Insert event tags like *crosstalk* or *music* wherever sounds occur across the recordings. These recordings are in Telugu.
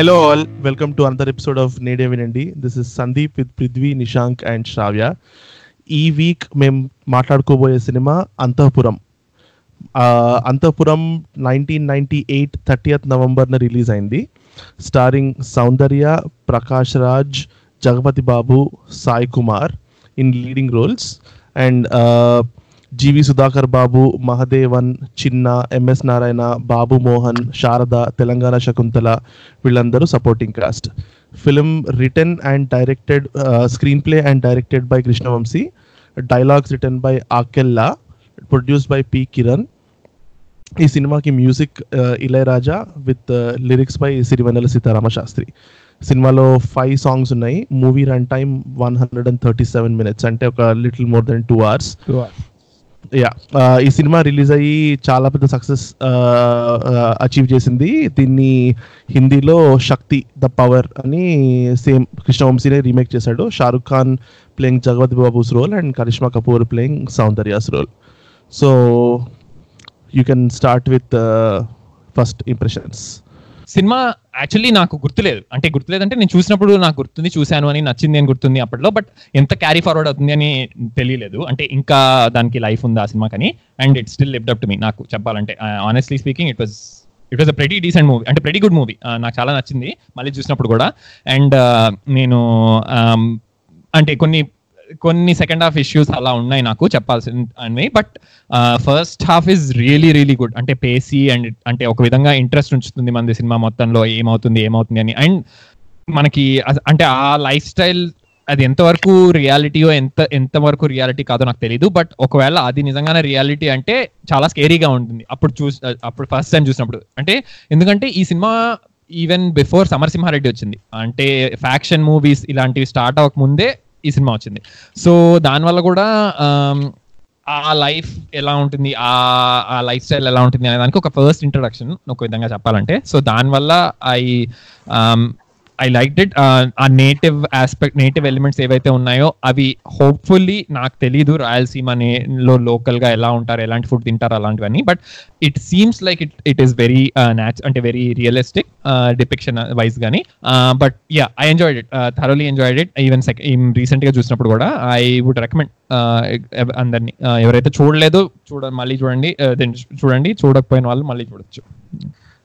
Hello all welcome to another episode of నేడే వినండి this is Sandeep with Prithvi Nishank and శ్రావ్య ఈ వీక్ మేము మాట్లాడుకోబోయే cinema Antahpuram. Antahpuram nineteen ninety eight thirtieth నవంబర్న రిలీజ్ అయింది. Starring Soundarya Prakash Raj Jagapathi Babu Sai Kumar in leading roles and G V Sudhakar Babu Mahadevan Chinna MS Narayana Babu Mohan Sarada Telangana Shakuntala వీళ్ళందరూ supporting cost film written and directed screen play and directed by Krishna Vamsi dialogues return by Akella produce by P Kiran ఈ సినిమాకి music Ilaiyaraaja with lyrics by Sirivennela Seetharama Sastry సినిమాలో ఫైవ్ సాంగ్స్ ఉన్నాయి. Movie run time one hundred and thirty seven minutes అంటే ఒక little more than two hours yeah ఈ సినిమా రిలీజ్ అయ్యి చాలా పెద్ద సక్సెస్ అచీవ్ చేసింది దీన్ని హిందీలో శక్తి ద పవర్ అని సేమ్ కృష్ణవంశీనే రీమేక్ చేశాడు. Shahrukh Khan playing Jagapathi Babu's role and Karisma Kapoor playing Soundarya's role. So you can start with first impressions cinema actually నాకు గుర్తులేదు. అంటే గుర్తులేదంటే నేను చూసినప్పుడు నాకు గుర్తుంది చూశాను అని నచ్చింది అని గుర్తుంది అప్పట్లో బట్ ఎంత క్యారీ ఫార్వర్డ్ అవుతుంది అని తెలియలేదు. అంటే ఇంకా దానికి లైఫ్ ఉంది ఆ సినిమాకని and it still lift up to me నాకు చెప్పాలంటే honestly speaking it was it was a pretty decent movie అంటే ప్రెటీ గుడ్ మూవీ నాకు చాలా నచ్చింది మళ్ళీ చూసినప్పుడు కూడా. అండ్ uh, నేను um, అంటే కొన్ని కొన్ని సెకండ్ హాఫ్ ఇష్యూస్ అలా ఉన్నాయి నాకు చెప్పాల్సి but first half is really really good అంటే పేసీ అండ్ అంటే ఒక విధంగా ఇంట్రెస్ట్ ఉంచుతుంది మన సినిమా మొత్తంలో ఏమవుతుంది ఏమవుతుంది అని. అండ్ మనకి అంటే ఆ లైఫ్ స్టైల్ అది ఎంతవరకు రియాలిటీయో ఎంత ఎంతవరకు రియాలిటీ కాదో నాకు తెలియదు బట్ ఒకవేళ అది నిజంగానే రియాలిటీ అంటే చాలా స్కేరీగా ఉంటుంది. అప్పుడు చూసి అప్పుడు ఫస్ట్ టైం చూసినప్పుడు. అంటే ఎందుకంటే ఈ సినిమా ఈవెన్ బిఫోర్ సమరసింహారెడ్డి వచ్చింది. అంటే ఫ్యాక్షన్ మూవీస్ ఇలాంటివి స్టార్ట్ అవ్వక ముందే ఈ సినిమా వచ్చింది. సో దానివల్ల కూడా ఆ లైఫ్ ఎలా ఉంటుంది ఆ ఆ లైఫ్ స్టైల్ ఎలా ఉంటుంది అనే దానికి ఒక ఫస్ట్ ఇంట్రడక్షన్ ఒక విధంగా చెప్పాలంటే. సో దానివల్ల ఐ ఐ లైక్ ఇట్ ఆ నేటివ్ ఆస్పెక్ట్ నేటివ్ ఎలిమెంట్స్ ఏవైతే ఉన్నాయో అవి హోప్ఫుల్లీ నాకు తెలీదు. రాయలసీమ లో లోకల్గా ఎలా ఉంటారు ఎలాంటి ఫుడ్ తింటారు అలాంటివన్నీ. But it seems like it it is very న్యాచ్ అంటే వెరీ రియలిస్టిక్ డిపిక్షన్ వైజ్ గానీ. But yeah I enjoyed it thoroughly enjoyed it even second రీసెంట్గా చూసినప్పుడు కూడా ఐ వుడ్ రికమెండ్ అందరినీ uh, ఎవరైతే చూడలేదో చూడ మళ్ళీ చూడండి uh, చూడండి. చూడకపోయిన వాళ్ళు మళ్ళీ చూడొచ్చు.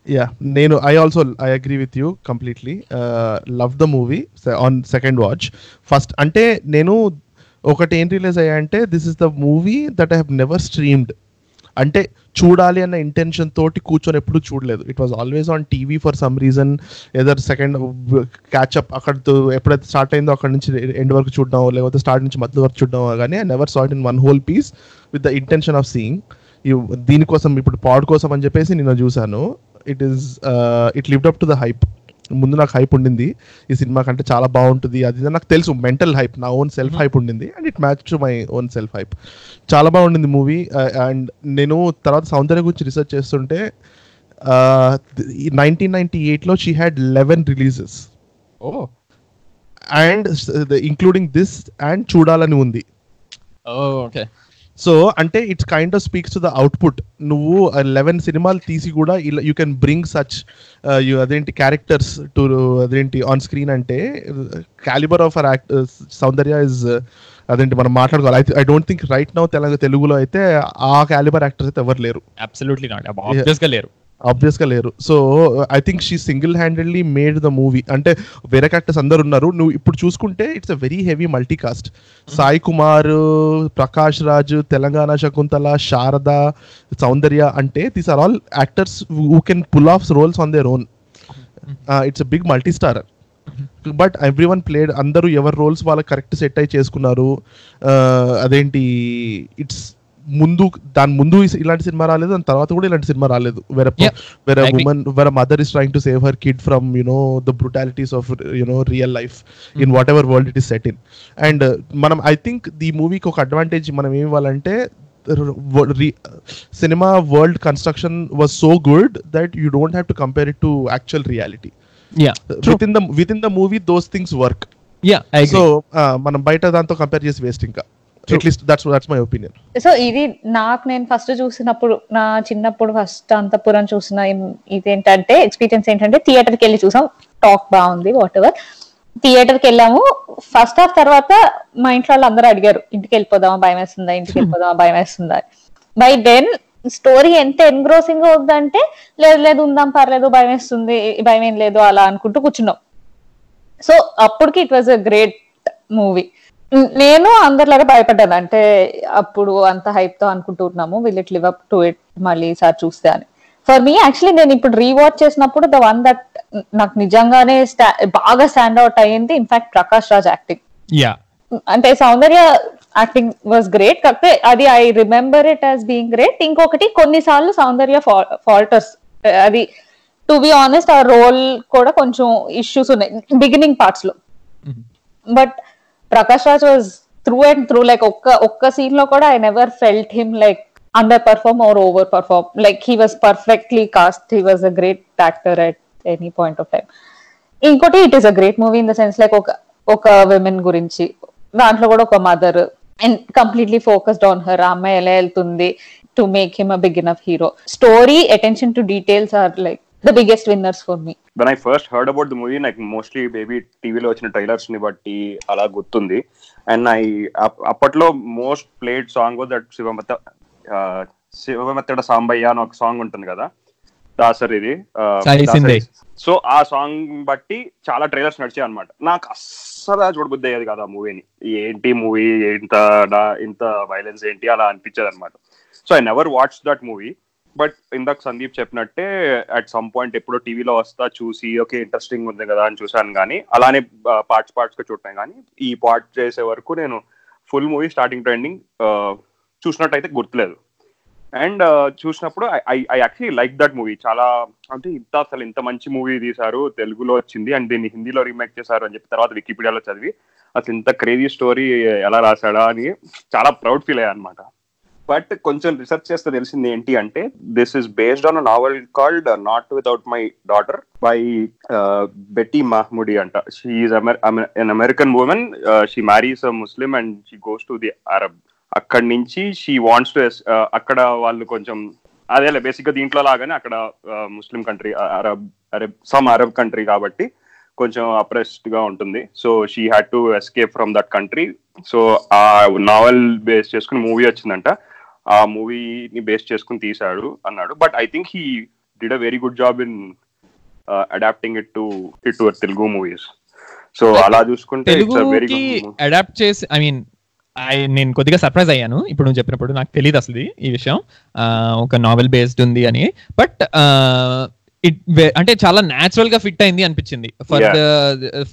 యా నేను I also I agree with you completely love the movie on second watch first అంటే నేను ఒకటి ఏం రిలీజ్ అయ్యా అంటే this is the movie that I have never streamed అంటే చూడాలి అన్న ఇంటెన్షన్ తోటి కూర్చొని ఎప్పుడు చూడలేదు. It was always on TV for some reason either second catch up అక్కడ ఎప్పుడైతే స్టార్ట్ అయిందో అక్కడ నుంచి ఎండ్ వరకు చూడడం లేకపోతే స్టార్ట్ నుంచి మధ్య వరకు చూడడం కానీ I never sat in one whole piece with the intention of seeing దీనికోసం ఇప్పుడు పాడ్ కోసం అని చెప్పేసి నేను చూశాను. It is it lived up to the hype ముందు నాకు హైప్ ఉండింది. ఈ సినిమా కంటే చాలా బాగుంటుంది. అది నాకు తెలుసు మెంటల్ హైప్ నా ఓన్ సెల్ఫ్ హైప్ ఉండింది. And it match to my own self hype చాలా బాగుండింది మూవీ అండ్ నేను తర్వాత సౌందర్య గురించి రీసెర్చ్ చేస్తుంటే నైన్టీన్ నైన్టీ ఎయిట్లో she had eleven releases oh. And including this and చూడాలని ఉంది. ఓకే సో అంటే it's kind of speaks to the output నువ్వు లెవెన్ సినిమాలు తీసి కూడా ఇలా యూ కెన్ బ్రింగ్ సచ్ అదేంటి క్యారెక్టర్స్ టు అదేంటి ఆన్ స్క్రీన్ అంటే calibre of a act Soundarya is అదేంటి మనం మాట్లాడుకోవాలి. I don't think right now Telangana తెలుగులో అయితే ఆ క్యాలిబర్ యాక్టర్స్ అయితే ఎవరు లేరు. అబ్సల్యూట్లీ నాట్ ఆబ్వియస్గా లేరు. ఆబ్వియస్గా లేరు. So I think she single handedly made the movie అంటే వేరే యాక్టర్స్ అందరు ఉన్నారు. నువ్వు ఇప్పుడు చూసుకుంటే it's a very heavy multi cast Sai Kumar Prakash Raj Telangana Shakuntala Sarada Soundarya అంటే these are all actors who can pull off roles on their own it's a big multi star but everyone played అందరూ ఎవరి రోల్స్ వాళ్ళకి కరెక్ట్ సెట్ అయి చేసుకున్నారు. Uh, అదేంటి ఇట్స్ ముందు దాని ముందు ఇలాంటి సినిమా రాలేదు దాని తర్వాత కూడా ఇలాంటి సినిమా రాలేదు. వేరే వేరే. Women mother is trying to save her kid from you know the brutalities of you know real life in whatever world it is set in and మనం ఐ థింక్ ఈ మూవీకి ఒక అడ్వాంటేజ్ మనం ఏమి ఇవ్వాలంటే cinema world construction was so good that you don't have to compare it to actual reality within the within the movie those things work so మనం బయట దాంతో కంపేర్ చేసి వేస్ట్ ఇంకా. At least that's that's my opinion so ఇది నాకు నేను ఫస్ట్ చూసినప్పుడు నా చిన్నప్పుడు ఫస్ట్ అంతపురం చూసిన ఇదేంటంటే ఎక్స్పీరియన్స్ ఏంటంటే థియేటర్కి వెళ్ళి చూసాం. టాక్ బాగుంది వాట్ ఎవర్ థియేటర్కి వెళ్ళాము ఫస్ట్ హాఫ్ తర్వాత మా ఇంట్లో వాళ్ళు అందరూ అడిగారు ఇంటికి వెళ్ళిపోదామా భయం వేస్తుందా ఇంటికి వెళ్ళిపోదామా భయం వేస్తుందా బై దెన్ స్టోరీ ఎంత ఎన్గ్రోసింగ్ అవుతుందంటే లేదు లేదు ఉందాం పర్లేదు భయం వేస్తుంది భయం ఏం లేదు అలా అనుకుంటూ కూర్చున్నాం. సో అప్పటికి it was a great movie నేను అందరిలాగా భయపడ్డాను. అంటే అప్పుడు అంత హైప్తో అనుకుంటున్నాము will it live up to it మళ్ళీ ఈసారి చూస్తే అని. ఫర్ మీ యాక్చువల్లీ నేను ఇప్పుడు రీవాచ్ చేసినప్పుడు ద వన్ దట్ నాకు నిజంగానే బాగా స్టాండ్ అవుట్ అయ్యింది. In fact Prakash Raj acting yeah అంటే సౌందర్య యాక్టింగ్ వాజ్ గ్రేట్ కాకపోతే అది I remember it as being great ఇంకొకటి కొన్నిసార్లు సౌందర్య ఫాల్టర్స్ అది టు బి ఆనెస్ట్ ఆ రోల్ కూడా కొంచెం ఇష్యూస్ ఉన్నాయి. Beginning పార్ట్స్లో. But Prakash Raj was through and through like ఒక్క ఒక్క సీన్లో కూడా I never felt him like underperform or overperform like he was perfectly cast he was a great actor at any point of time ఇంకోటి it is a great movie in the sense like ఒక ఒక విమెన్ గురించి. దాంట్లో కూడా ఒక mother and completely focused on her అమ్మాయి ఎలా వెళ్తుంది to make him a big enough hero story attention to details are like the biggest winners for me when I first heard about the movie నాకు మోస్ట్లీ బేబీ టీవీలో వచ్చిన ట్రైలర్స్ని బట్టి అలా గుర్తుంది. అండ్ ఐ అప్పట్లో మోస్ట్ ప్లేడ్ సాంగ్ దట్ శివమత శివమత్తడ సాంబయ్య అని ఒక సాంగ్ ఉంటుంది కదా? దాసర్ ఇది. సో ఆ సాంగ్ బట్టి చాలా ట్రైలర్స్ నడిచాయి అనమాట నాకు అస్సలు చూడబుద్ధి అయ్యేది కదా ఆ మూవీని ఏంటి మూవీ ఇంత ఇంత వైలెన్స్ ఏంటి? అలా అనిపించేది అనమాట so I never watch that movie but ఇందాక సందీప్ చెప్పినట్టే అట్ సమ్ పాయింట్ ఎప్పుడో టీవీలో వస్తా చూసి ఓకే ఇంట్రెస్టింగ్ ఉంది కదా అని చూసాను కానీ అలానే పార్ట్స్ పార్ట్స్గా చూడటం కానీ ఈ పార్ట్ చేసే వరకు నేను ఫుల్ మూవీ స్టార్టింగ్ ట్రెండింగ్ చూసినట్టయితే గుర్తులేదు. అండ్ చూసినప్పుడు I I actually like that movie చాలా అంటే ఇంత అసలు ఇంత మంచి మూవీ తీశారు తెలుగులో వచ్చింది అండ్ దీన్ని హిందీలో రీమేక్ చేశారు అని చెప్పి తర్వాత వికీపీడియాలో చదివి అసలు ఇంత క్రేజీ స్టోరీ ఎలా రాశాడా అని చాలా ప్రౌడ్ ఫీల్ అయ్యా అనమాట బట్ కొంచెం రీసెర్చ్ చేస్తే తెలిసింది ఏంటి అంటే this is based on novel called not without my daughter by Betty Mahmoody అంట. She is an American women she marries a Muslim and she goes to the Arab అక్కడి నుంచి షీ వాంట్స్ టు అక్కడ వాళ్ళు కొంచెం అదేలే బేసిక్గా దీంట్లో లాగానే అక్కడ Muslim country Arab Arab some Arab country కాబట్టి కొంచెం అప్రెస్డ్గా ఉంటుంది. So she had to escape from that country so ఆ నావెల్ బేస్ చేసుకుని మూవీ వచ్చిందంట. ఆ మూవీని బేస్ చేసుకుని తీశాడు అన్నాడు. But I think he did a very good job in adapting it to it to Telugu movies so అలా చూసుకుంటే అడాప్ట్ చేసి ఐ మీన్ నేను కొద్దిగా సర్ప్రైజ్ అయ్యాను. ఇప్పుడు నువ్వు చెప్పినప్పుడు నాకు తెలియదు అసలు ఈ విషయం. ఒక నావెల్ బేస్డ్ ఉంది అని. బట్ ఇట్ అంటే చాలా న్యాచురల్గా ఫిట్ అయింది అనిపించింది. ఫర్. ద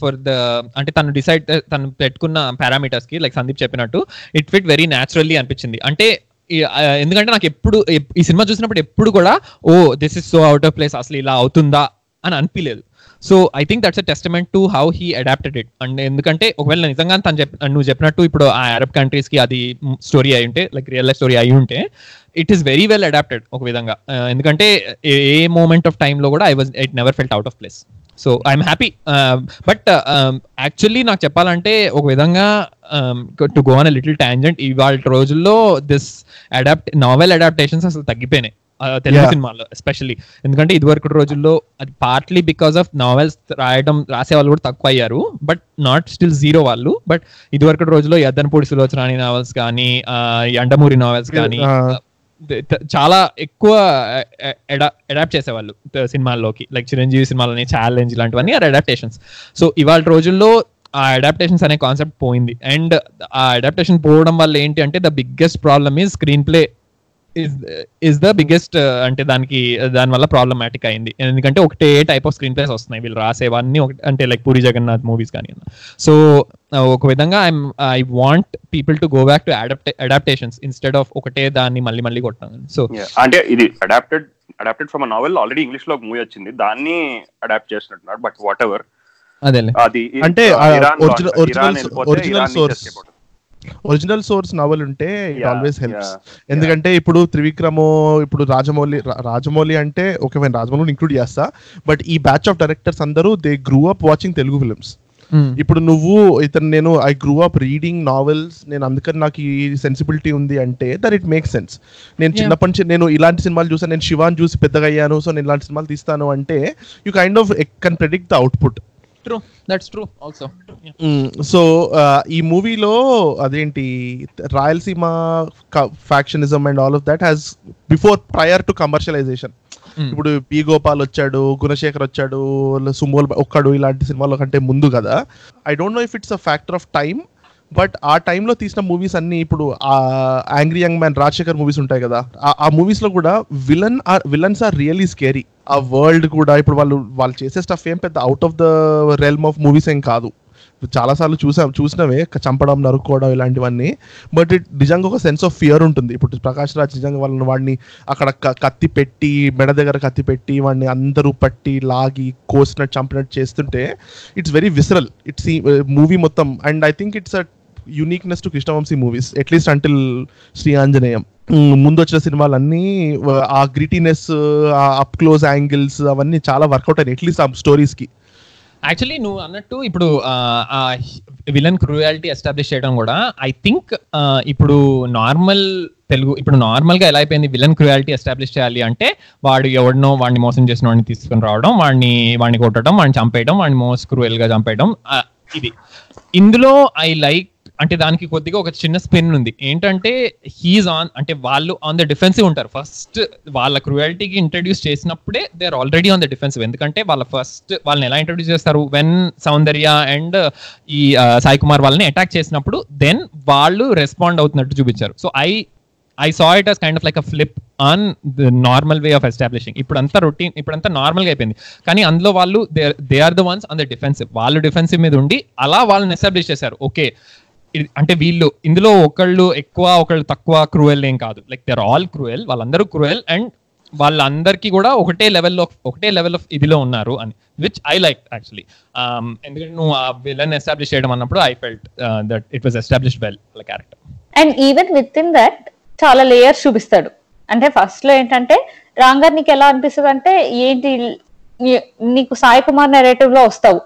ఫర్ ద అంటే తను డిసైడ్ తను పెట్టుకున్న పారామీటర్స్కి లైక్ సందీప్ చెప్పినట్టు ఇట్ ఫిట్ వెరీ న్యాచురల్లీ అనిపించింది. అంటే ఎందుకంటే నాకు ఎప్పుడు ఈ సినిమా చూసినప్పుడు ఎప్పుడు కూడా ఓ this is so out of place అసలు ఇలా అవుతుందా అని అనిపించలేదు so I think that's a testament to how he adapted it and ఎందుకంటే ఒకవేళ నిజంగా తను చెప్ నువ్వు చెప్పినట్టు ఇప్పుడు ఆ అరబ్ కంట్రీస్కి అది స్టోరీ అయి ఉంటే లైక్ రియల్ లైఫ్ స్టోరీ అయి ఉంటే it is very well adapted ఒక విధంగా. ఎందుకంటే ఏ మూమెంట్ ఆఫ్ టైంలో కూడా I was it never felt out of place so I'm happy but actually నాకు చెప్పాలంటే ఒక విధంగా to go an little tangent ఇవాళ రోజుల్లో దిస్ అడాప్ట్ నావెల్ అడాప్టేషన్స్ అసలు తగ్గిపోయినాయి. తెలుగు. సినిమాల్లో ఎస్పెషల్లీ ఎందుకంటే ఇదివరకు రోజుల్లో అది పార్ట్లీ బికాస్ ఆఫ్ నావెల్స్ రాయడం రాసే వాళ్ళు కూడా తక్కువ అయ్యారు. బట్ నాట్ స్టిల్ జీరో వాళ్ళు. బట్ ఇదివరకు రోజుల్లో యద్దనపూడి సులోచనాని నావెల్స్ కానీ అండమూరి నావెల్స్ కానీ త- చాలా ఎక్కువ అడాప్ట్ చేసేవాళ్ళు సినిమాల్లోకి. లైక్ చిరంజీవి సినిమాలని ఛాలెంజ్ ఇలాంటివన్నీ ఆర్ అడాప్టేషన్స్ సో ఇవాళ రోజుల్లో ఆ అడాప్టేషన్స్ అనే కాన్సెప్ట్ పోయింది. అండ్ ఆ అడాప్టేషన్ పోవడం వల్ల ఏంటి అంటే the biggest problem is screenplay is the biggest అంటే దానికి దాని వల్ల ప్రాబ్లమాటిక్ అయింది. ఎందుకంటే ఒకటే టైప్ ఆఫ్ స్క్రీన్ ప్లేస్ వస్తున్నాయి. వీళ్ళు రాసేవన్నీ అంటే లైక్ పూరి జగన్నాథ్ మూవీస్ కానీ సో ఒక విధంగా I'm I want people to go back to adapt adaptations instead of ఒకటే దాన్ని మళ్ళీ మళ్ళీ కొట్టాను సో Yeah. అంటే ఇది adapted adapted from novel already ఇంగ్లీష్లో మూవీ వచ్చింది. దాన్ని అడాప్ట్ చేసినట్టున్నారు. బట్ వాట్ ఎవర్ అది అంటే, ఆ, ఆ, ఒరిజినల్ సోర్స్ నవల్ ఉంటే ఆల్వేస్ హెల్ప్స్ ఎందుకంటే ఇప్పుడు త్రివిక్రము ఇప్పుడు రాజమౌళి రాజమౌళి అంటే ఓకే నేను రాజమౌళి ఇంక్లూడ్ చేస్తా బట్ ఈ బ్యాచ్ ఆఫ్ డైరెక్టర్స్ అందరూ they grew up watching Telugu films ఇప్పుడు నువ్వు ఇతను నేను I grew up reading novels నేను అందుకని నాకు ఈ సెన్సిబిలిటీ ఉంది అంటే దట్ ఇట్ మేక్ సెన్స్ నేను. చిన్నప్పటి నుంచి నేను ఇలాంటి సినిమాలు చూసాను నేను శివాన్ చూసి పెద్దగా అయ్యాను సో నేను ఇలాంటి సినిమాలు తీస్తాను అంటే you kind of can predict the output true that's true also so ఈ మూవీలో అదేంటి Rayalaseema factionism and all of that has before prior to commercialization ఇప్పుడు బి గోపాల్ వచ్చాడు గుణశేఖర్ వచ్చాడు సుమోల్ ఒక్కడు ఇలాంటి సినిమాల కంటే ముందు కదా. I don't know if it's a factor of time but ఆ టైంలో తీసిన మూవీస్ అన్ని ఇప్పుడు ఆ angry young man Rajasekhar movies ఉంటాయి కదా. ఆ- ఆ మూవీస్లో కూడా villain or villains are really scary ఆ వరల్డ్ కూడా ఇప్పుడు వాళ్ళు వాళ్ళు చేసే స్టఫ్ ఏం పెద్ద out of the realm of movies ఏం కాదు. చాలాసార్లు చూసాం చూసినవే చంపడం నరుక్కోవడం ఇలాంటివన్నీ. బట్ ఇట్ నిజంగా ఒక సెన్స్ ఆఫ్ ఫియర్ ఉంటుంది. ఇప్పుడు ప్రకాష్ రాజ్ నిజంగా వాళ్ళని వాడిని అక్కడ క- కత్తి పెట్టి మెడ దగ్గర కత్తి పెట్టి వాడిని అందరూ పట్టి లాగి కోసినట్టు చంపినట్టు చేస్తుంటే it's very visceral it's movie మొత్తం. And I think it's a uniqueness to Krishna Vamsi movies at least until Sri Anjaneyam ముందు వచ్చిన సినిమాలన్నీ ఆ గ్రిటీనెస్ ఆ అప్ క్లోజ్ యాంగిల్స్ అవన్నీ చాలా వర్కౌట్ అయినాయి అట్లీస్ట్ ఆ స్టోరీస్కి. యాక్చువల్లీ నువ్వు అన్నట్టు ఇప్పుడు విలన్ క్రూయాలిటీ ఎస్టాబ్లిష్ చేయడం కూడా ఐ థింక్ ఇప్పుడు నార్మల్ తెలుగు ఇప్పుడు నార్మల్గా ఎలా అయిపోయింది విలన్ క్రూయాలిటీ ఎస్టాబ్లిష్ చేయాలి అంటే వాడు ఎవడినో వాడిని మోసం చేసిన వాడిని తీసుకుని రావడం వాడిని వాడిని కొట్టడం వాడిని చంపేయడం వాడిని మోస్ట్ క్రూయల్గా చంపేయడం ఇది. ఇందులో ఐ లైక్ అంటే దానికి కొద్దిగా ఒక చిన్న స్పిన్ ఉంది. ఏంటంటే హీఈస్ ఆన్ అంటే వాళ్ళు ఆన్ ద డిఫెన్సివ్ ఉంటారు. ఫస్ట్ వాళ్ళ క్రుయాలిటీకి ఇంట్రడ్యూస్ చేసినప్పుడే they are already on the defensive ఎందుకంటే వాళ్ళ ఫస్ట్ వాళ్ళని ఎలా ఇంట్రడ్యూస్ చేస్తారు? వెన్ సౌందర్య అండ్ ఈ సాయి కుమార్ వాళ్ళని అటాక్ చేసినప్పుడు దెన్ వాళ్ళు రెస్పాండ్ అవుతున్నట్టు చూపించారు. So I I saw it as kind of like a flip on the normal way of establishing ఇప్పుడంతా రొటీన్ ఇప్పుడంతా నార్మల్గా అయిపోయింది. కానీ అందులో వాళ్ళు they are the ones on the defensive వాళ్ళు డిఫెన్సివ్ మీద ఉండి అలా వాళ్ళని ఎస్టాబ్లిష్ చేశారు. ఓకే అంటే వీళ్ళు ఇందులో ఒకళ్ళు ఎక్కువ ఒకళ్ళు తక్కువ క్రూయల్ ఏం కాదు. Like they are all cruel వాళ్ళందరూ క్రూయల్ అండ్ వాళ్ళందరికీ కూడా ఒకటే లెవెల్లో ఒకటే లెవెల్ ఆఫ్ ఇదిలో ఉన్నారు అని విచ్ ఐ లైక్ యాక్చువల్లీ ఎందుకంటే నువ్వు ఆ విలన్ ఎస్టాబ్లిష్ చేయడం అన్నప్పుడు I felt that it was establish well character and even with in that చాలా లేయర్స్ చూపిస్తాడు. అంటే ఫస్ట్లో ఏంటంటే రాంగర్ నీకు ఎలా అనిపిస్తుంది అంటే ఏంటి నీకు సాయి కుమార్ నెరేటివ్లో వస్తావు.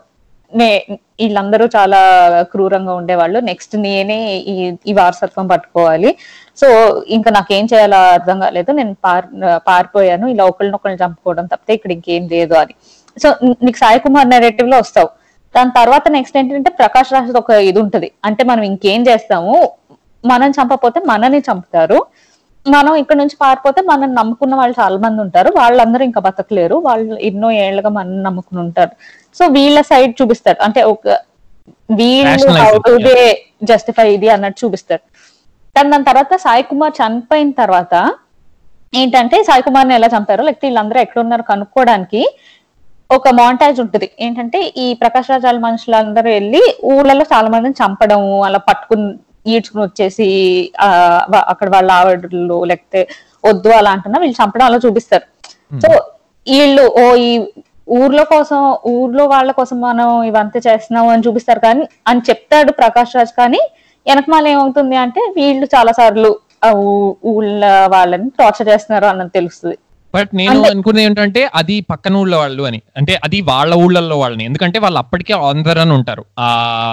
నే వీళ్ళందరూ చాలా క్రూరంగా ఉండేవాళ్ళు. నెక్స్ట్ నేనే ఈ ఈ వారసత్వం పట్టుకోవాలి. సో ఇంకా నాకేం చేయాలో అర్థం కాలేదు. నేను పార్ పారిపోయాను. ఇలా ఒకరినొకరిని చంపుకోవడం తప్పితే ఇక్కడ ఇంకేం లేదు అని. సో నీకు సాయి కుమార్ నెరేటివ్లో వస్తావు. దాని తర్వాత నెక్స్ట్ ఏంటంటే ప్రకాష్ రాజ్ ఒక ఇది ఉంటది. అంటే మనం ఇంకేం చేస్తాము? మనం చంపపోతే మనని చంపుతారు. మనం ఇక్కడ నుంచి పారిపోతే మనం నమ్ముకున్న వాళ్ళు చాలా మంది ఉంటారు. వాళ్ళందరూ ఇంకా బతకలేరు. వాళ్ళు ఎన్నో ఏళ్ళగా మనం నమ్ముకుని ఉంటారు. సో వీళ్ళ సైడ్ చూపిస్తారు అంటే ఒక వీళ్ళు జస్టిఫై ఇది అన్నట్టు చూపిస్తారు కానీ దాని తర్వాత సాయి కుమార్ చనిపోయిన తర్వాత ఏంటంటే సాయి కుమార్ని ఎలా చంపారు లేకపోతే వీళ్ళందరూ ఎక్కడ ఉన్నారు కనుక్కోవడానికి ఒక మాంటాజ్ ఉంటుంది. ఏంటంటే ఈ ప్రకాష్ రాజ్ వాళ్ళ మనుషులందరూ వెళ్ళి ఊళ్ళలో చాలా మందిని చంపడం అలా పట్టుకుని ఈడ్చుకుని వచ్చేసి అక్కడ వాళ్ళ ఆవిడలు లేకపోతే వద్దు అలా అంటున్నా వీళ్ళు చంపడం అలా చూపిస్తారు. సో వీళ్ళు ఓ ఈ ఊర్లో కోసం ఊర్లో వాళ్ళ కోసం మనం ఇవంతా చేస్తున్నాం అని చూపిస్తారు. కానీ అని చెప్తాడు ప్రకాష్ రాజ్. కానీ వెనకమాల ఏమవుతుంది అంటే వీళ్ళు చాలా సార్లు ఊళ్ళ వాళ్ళని టార్చర్ చేస్తున్నారు అన్నది తెలుస్తుంది. బట్ నేను అనుకునేది ఏంటంటే అది పక్కన ఊళ్ళో వాళ్ళు అని. అంటే అది వాళ్ళ ఊళ్ళల్లో వాళ్ళని. ఎందుకంటే వాళ్ళు అప్పటికే ఆంధ్ర అని ఉంటారు. ఆ